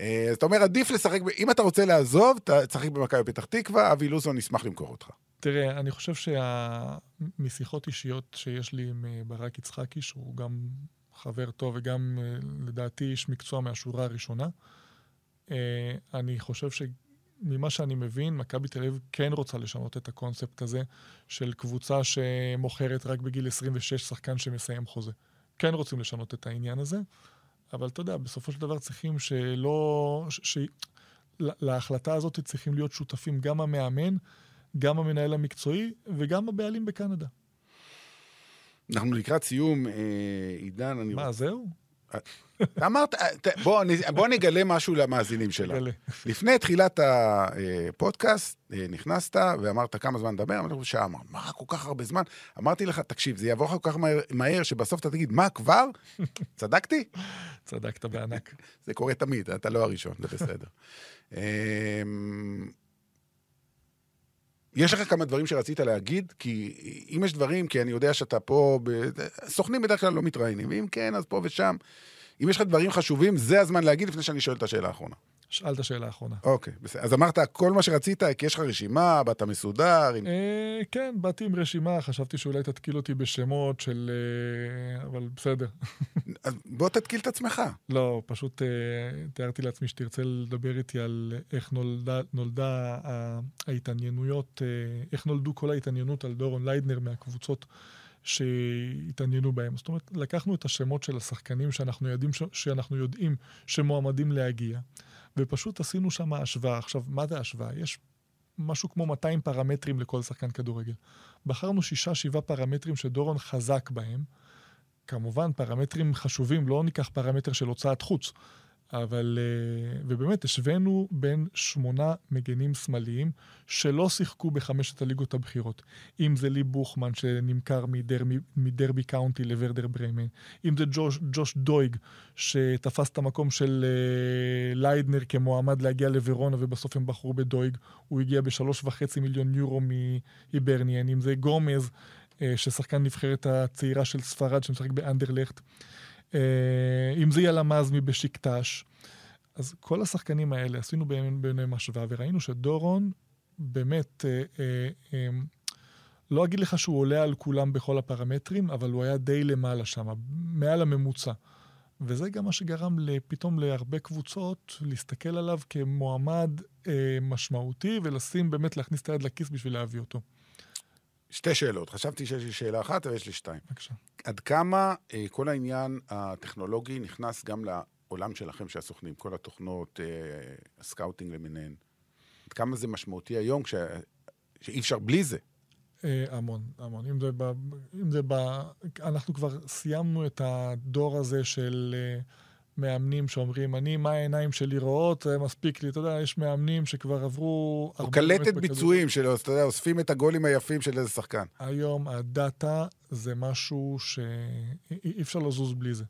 אה, אז אתה אומר, עדיף לשחק, אם אתה רוצה לעזוב, תשחק במכבי פתח תקווה, אבי לוזון ישמח למכור אותך. תראה, אני חושב שמשיחות אישיות שיש לי עם אה, ברק יצחקי, שהוא גם חבר טוב וגם אה, לדעתי איש מקצוע מהשורה הראשונה, אה, אני חושב שממה שאני מבין, מכבי תל אביב כן רוצה לשנות את הקונספט הזה של קבוצה שמוכרת רק בגיל 26 שחקן שמסיים חוזה. כן רוצים לשנות את העניין הזה, אבל אתה יודע, בסופו של דבר צריכים שלא... ש... ש... לה- להחלטה הזאת צריכים להיות שותפים גם המאמן, גם המנהל המקצועי וגם הבעלים בקנדה. אנחנו לקראת סיום, אה, עידן, אני... מה, זהו? אמרת, אה, ת- בוא נ- בוא נגלה משהו למאזינים שלנו. לפני תחילת הפודקאסט, אה, נכנסת ואמרת כמה זמן לדבר, אמרתי לך שעה, אמר, מה, כל כך הרבה זמן? אמרתי לך, תקשיב, זה יעבור לך כל כך מהר, מהר שבסוף אתה תגיד, מה, כבר? צדקתי? צדקת בענק. זה קורה תמיד, אתה לא הראשון, זה בסדר. יש לך כמה דברים שרצית להגיד? כי אם יש דברים, כי אני יודע שאתה פה, ב... סוכנים בדרך כלל לא מתראיינים, ואם כן, אז פה ושם. אם יש לך דברים חשובים, זה הזמן להגיד לפני שאני שואל את השאלה האחרונה. שאל את השאלה האחרונה. אוקיי, בסדר. אז אמרת כל מה שרצית, כי יש לך רשימה, באת מסודר. עם... אה, כן, באתי עם רשימה, חשבתי שאולי תתקיל אותי בשמות של... אה, אבל בסדר. אז בוא תתקיל את עצמך. לא, פשוט אה, תיארתי לעצמי שתרצה לדבר איתי על איך נולדה, נולדה ההתעניינויות, אה, איך נולדו כל ההתעניינות על דורון ליידנר מהקבוצות שהתעניינו בהם. זאת אומרת, לקחנו את השמות של השחקנים שאנחנו יודעים, שאנחנו יודעים שמועמדים להגיע, ופשוט עשינו שם השוואה. עכשיו, מה זה השוואה? יש משהו כמו 200 פרמטרים לכל שחקן כדורגל. בחרנו שישה, שבעה פרמטרים שדורון חזק בהם. כמובן, פרמטרים חשובים, לא ניקח פרמטר של הוצאת חוץ. אבל, אה, ובאמת, השווינו בין שמונה מגנים שמאליים שלא שיחקו בחמשת הליגות הבכירות. אם זה לי בוקאנן שנמכר מדרמי, מדרבי קאונטי לוורדר בריימן, אם זה ג'וש, ג'וש דויג שתפס את המקום של אה, ליידנר כמועמד להגיע לוורונה ובסוף הם בחרו בדויג, הוא הגיע בשלוש וחצי מיליון יורו מהיברניאן, אם זה גומז, אה, ששחקן נבחרת הצעירה של ספרד שמשחק באנדרלכט. אה, אם זה ילמזמי בשקטש. אז כל השחקנים האלה, עשינו ביניהם השוואה, וראינו שדורון באמת, אה, אה, אה, לא אגיד לך שהוא עולה על כולם בכל הפרמטרים, אבל הוא היה די למעלה שם, מעל הממוצע. וזה גם מה שגרם פתאום להרבה קבוצות להסתכל עליו כמועמד אה, משמעותי, ולשים, באמת להכניס את היד לכיס בשביל להביא אותו. שתי שאלות. חשבתי שיש לי שאלה אחת, אבל יש לי שתיים. בבקשה. עד כמה אה, כל העניין הטכנולוגי נכנס גם לעולם שלכם, של הסוכנים, כל התוכנות, אה, ה scouting למיניהן, עד כמה זה משמעותי היום, כש... שאי אפשר בלי זה? אה, המון, המון. אם זה ב... אם זה ב... אנחנו כבר סיימנו את הדור הזה של אה, מאמנים שאומרים, אני, מה העיניים שלי רואות, מספיק לי. אתה יודע, יש מאמנים שכבר עברו... או קלטת ביצועים של, אתה יודע, אוספים את הגולים היפים של איזה שחקן. היום הדאטה זה משהו שאי אפשר לזוז בלי זה.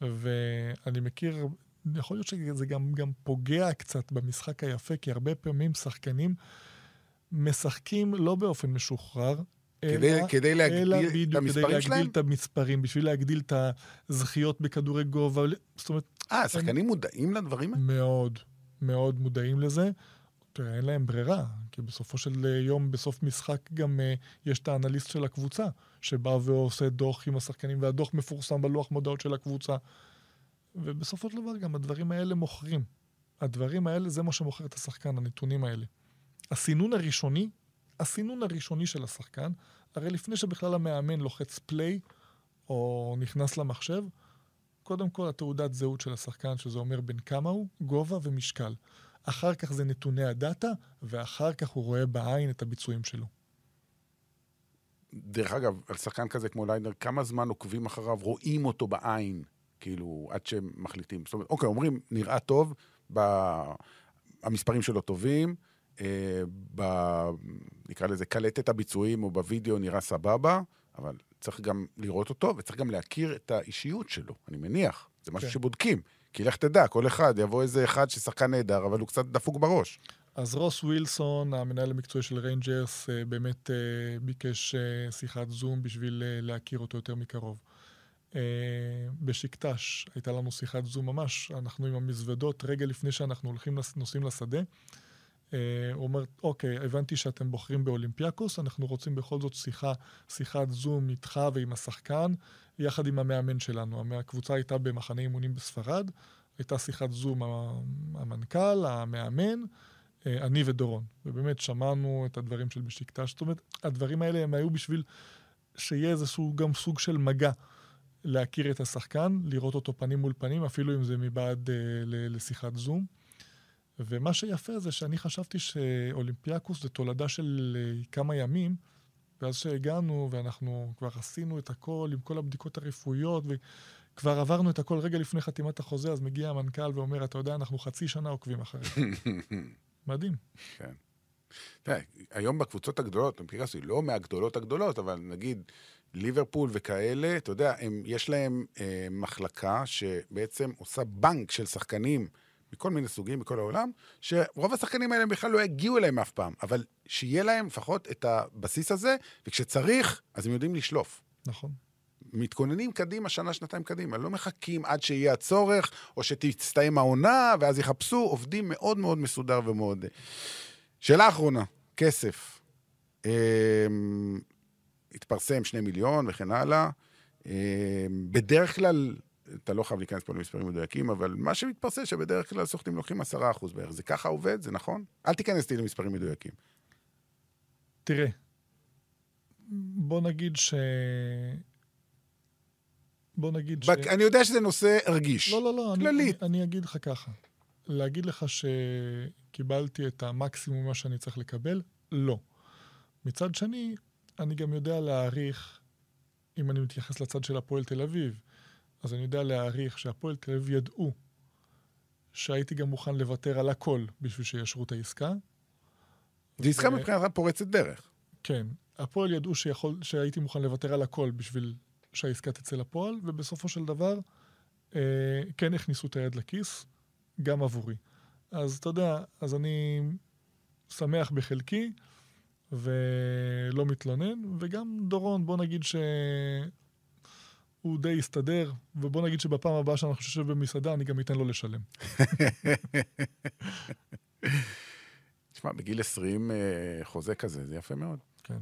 ואני מכיר, יכול להיות שזה גם, גם פוגע קצת במשחק היפה, כי הרבה פעמים שחקנים משחקים לא באופן משוחרר, כדי- אלא, כדי להגדיל אלא את בדיוק, המספרים כדי שלהם? להגדיל את המספרים, בשביל להגדיל את הזכיות בכדורי גובה. זאת אומרת, אה, השחקנים מודעים לדברים האלה? מאוד, מאוד מודעים לזה. תראה, אין להם ברירה, כי בסופו של יום, בסוף משחק גם uh, יש את האנליסט של הקבוצה, שבא ועושה דוח עם השחקנים, והדוח מפורסם בלוח מודעות של הקבוצה. ובסופו של דבר גם הדברים האלה מוכרים. הדברים האלה זה מה שמוכר את השחקן, הנתונים האלה. הסינון הראשוני, הסינון הראשוני של השחקן, הרי לפני שבכלל המאמן לוחץ פליי או נכנס למחשב, קודם כל התעודת זהות של השחקן, שזה אומר בין כמה הוא, גובה ומשקל. אחר כך זה נתוני הדאטה, ואחר כך הוא רואה בעין את הביצועים שלו. דרך אגב, על שחקן כזה כמו ליידנר, כמה זמן עוקבים אחריו, רואים אותו בעין, כאילו, עד שהם מחליטים. זאת אומרת, אוקיי, אומרים, נראה טוב, ב... המספרים שלו טובים, ב... נקרא לזה קלטת הביצועים או בווידאו נראה סבבה, אבל צריך גם לראות אותו, וצריך גם להכיר את האישיות שלו, אני מניח. זה משהו כן. שבודקים. כי לך תדע, כל אחד, יבוא איזה אחד ששחקן נהדר, אבל הוא קצת דפוק בראש. אז רוס ווילסון, המנהל המקצועי של ריינג'רס, אה, באמת אה, ביקש אה, שיחת זום בשביל להכיר אותו יותר מקרוב. בשיקטש הייתה לנו שיחת זום ממש, אנחנו עם המזוודות, רגע לפני שאנחנו הולכים, נוסעים לשדה. אה, הוא אומר, אוקיי, הבנתי שאתם בוחרים באולימפיאקוס, אנחנו רוצים בכל זאת שיחה, שיחת זום איתך ועם השחקן, יחד עם המאמן שלנו. הקבוצה הייתה במחנה אימונים בספרד, הייתה שיחת זום המנכ"ל, המאמן, אה, אני ודורון. ובאמת שמענו את הדברים של בשקטש. זאת אומרת, הדברים האלה הם היו בשביל שיהיה איזשהו גם סוג של מגע. להכיר את השחקן, לראות אותו פנים מול פנים, אפילו אם זה מבעד אה, לשיחת זום. ומה שיפה זה שאני חשבתי שאולימפיאקוס זה תולדה של אה, כמה ימים, ואז שהגענו ואנחנו כבר עשינו את הכל עם כל הבדיקות הרפואיות, וכבר עברנו את הכל רגע לפני חתימת החוזה, אז מגיע המנכ"ל ואומר, אתה יודע, אנחנו חצי שנה עוקבים אחריך. מדהים. תראה, היום בקבוצות הגדולות, אולימפיאקוס היא לא מהגדולות הגדולות, אבל נגיד ליברפול וכאלה, אתה יודע, הם, יש להם אה, מחלקה שבעצם עושה בנק של שחקנים מכל מיני סוגים בכל העולם, שרוב השחקנים האלה בכלל לא יגיעו אליהם אף פעם, אבל שיהיה להם לפחות את הבסיס הזה, וכשצריך, אז הם יודעים לשלוף. נכון. מתכוננים קדימה, שנה, שנתיים קדימה. לא מחכים עד שיהיה הצורך, או שתסתיים העונה, ואז יחפשו. עובדים מאוד מאוד מסודר ומאוד... שאלה אחרונה, כסף. אמ, התפרסם שני מיליון וכן הלאה. אמ, בדרך כלל, אתה לא חייב להיכנס פה למספרים מדויקים, אבל מה שמתפרסם שבדרך כלל סוכנים לוקחים עשרה אחוז בערך. זה ככה עובד? זה נכון? אל תיכנס איתי למספרים מדויקים. תראה, בוא נגיד ש... בוא נגיד ש... בק- אני יודע שזה נושא רגיש. לא, לא, לא, אני, כללית. אני, אני אגיד לך ככה. להגיד לך שקיבלתי את המקסימום מה שאני צריך לקבל? לא. מצד שני, אני גם יודע להעריך, אם אני מתייחס לצד של הפועל תל אביב, אז אני יודע להעריך שהפועל תל אביב ידעו שהייתי גם מוכן לוותר על הכל בשביל שיאשרו את העסקה. זו עסקה מבחינתך פורצת דרך. כן, הפועל ידעו שיכול, שהייתי מוכן לוותר על הכל בשביל שהעסקה תצא לפועל, ובסופו של דבר אה, כן הכניסו את היד לכיס, גם עבורי. אז אתה יודע, אז אני שמח בחלקי, ולא מתלונן, וגם דורון, בוא נגיד ש... הוא די הסתדר, ובוא נגיד שבפעם הבאה שאנחנו נשב במסעדה, אני גם אתן לו לשלם. תשמע, בגיל 20 אה, חוזה כזה, זה יפה מאוד. כן.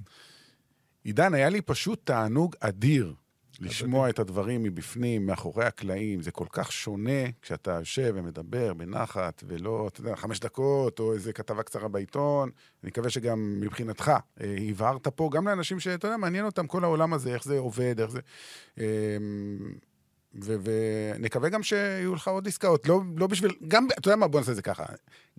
עידן, היה לי פשוט תענוג אדיר לשמוע את הדברים מבפנים, מאחורי הקלעים. זה כל כך שונה כשאתה יושב ומדבר בנחת, ולא, אתה יודע, חמש דקות, או איזה כתבה קצרה בעיתון. אני מקווה שגם מבחינתך אה, הבהרת פה, גם לאנשים שאתה יודע, מעניין אותם כל העולם הזה, איך זה עובד, איך זה... אה, ונקווה גם שיהיו לך עוד עסקאות. לא, לא בשביל... גם, אתה יודע מה? בוא נעשה את זה ככה.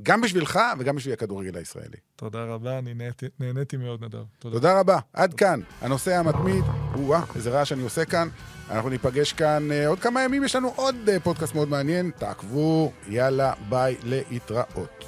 גם בשבילך וגם בשביל הכדורגל הישראלי. תודה רבה, אני נהניתי, נהניתי מאוד, נדב. תודה. תודה רבה. עד כאן. הנושא המתמיד, או-אה, איזה רעש אני עושה כאן. אנחנו ניפגש כאן uh, עוד כמה ימים, יש לנו עוד uh, פודקאסט מאוד מעניין. תעקבו, יאללה, ביי, להתראות.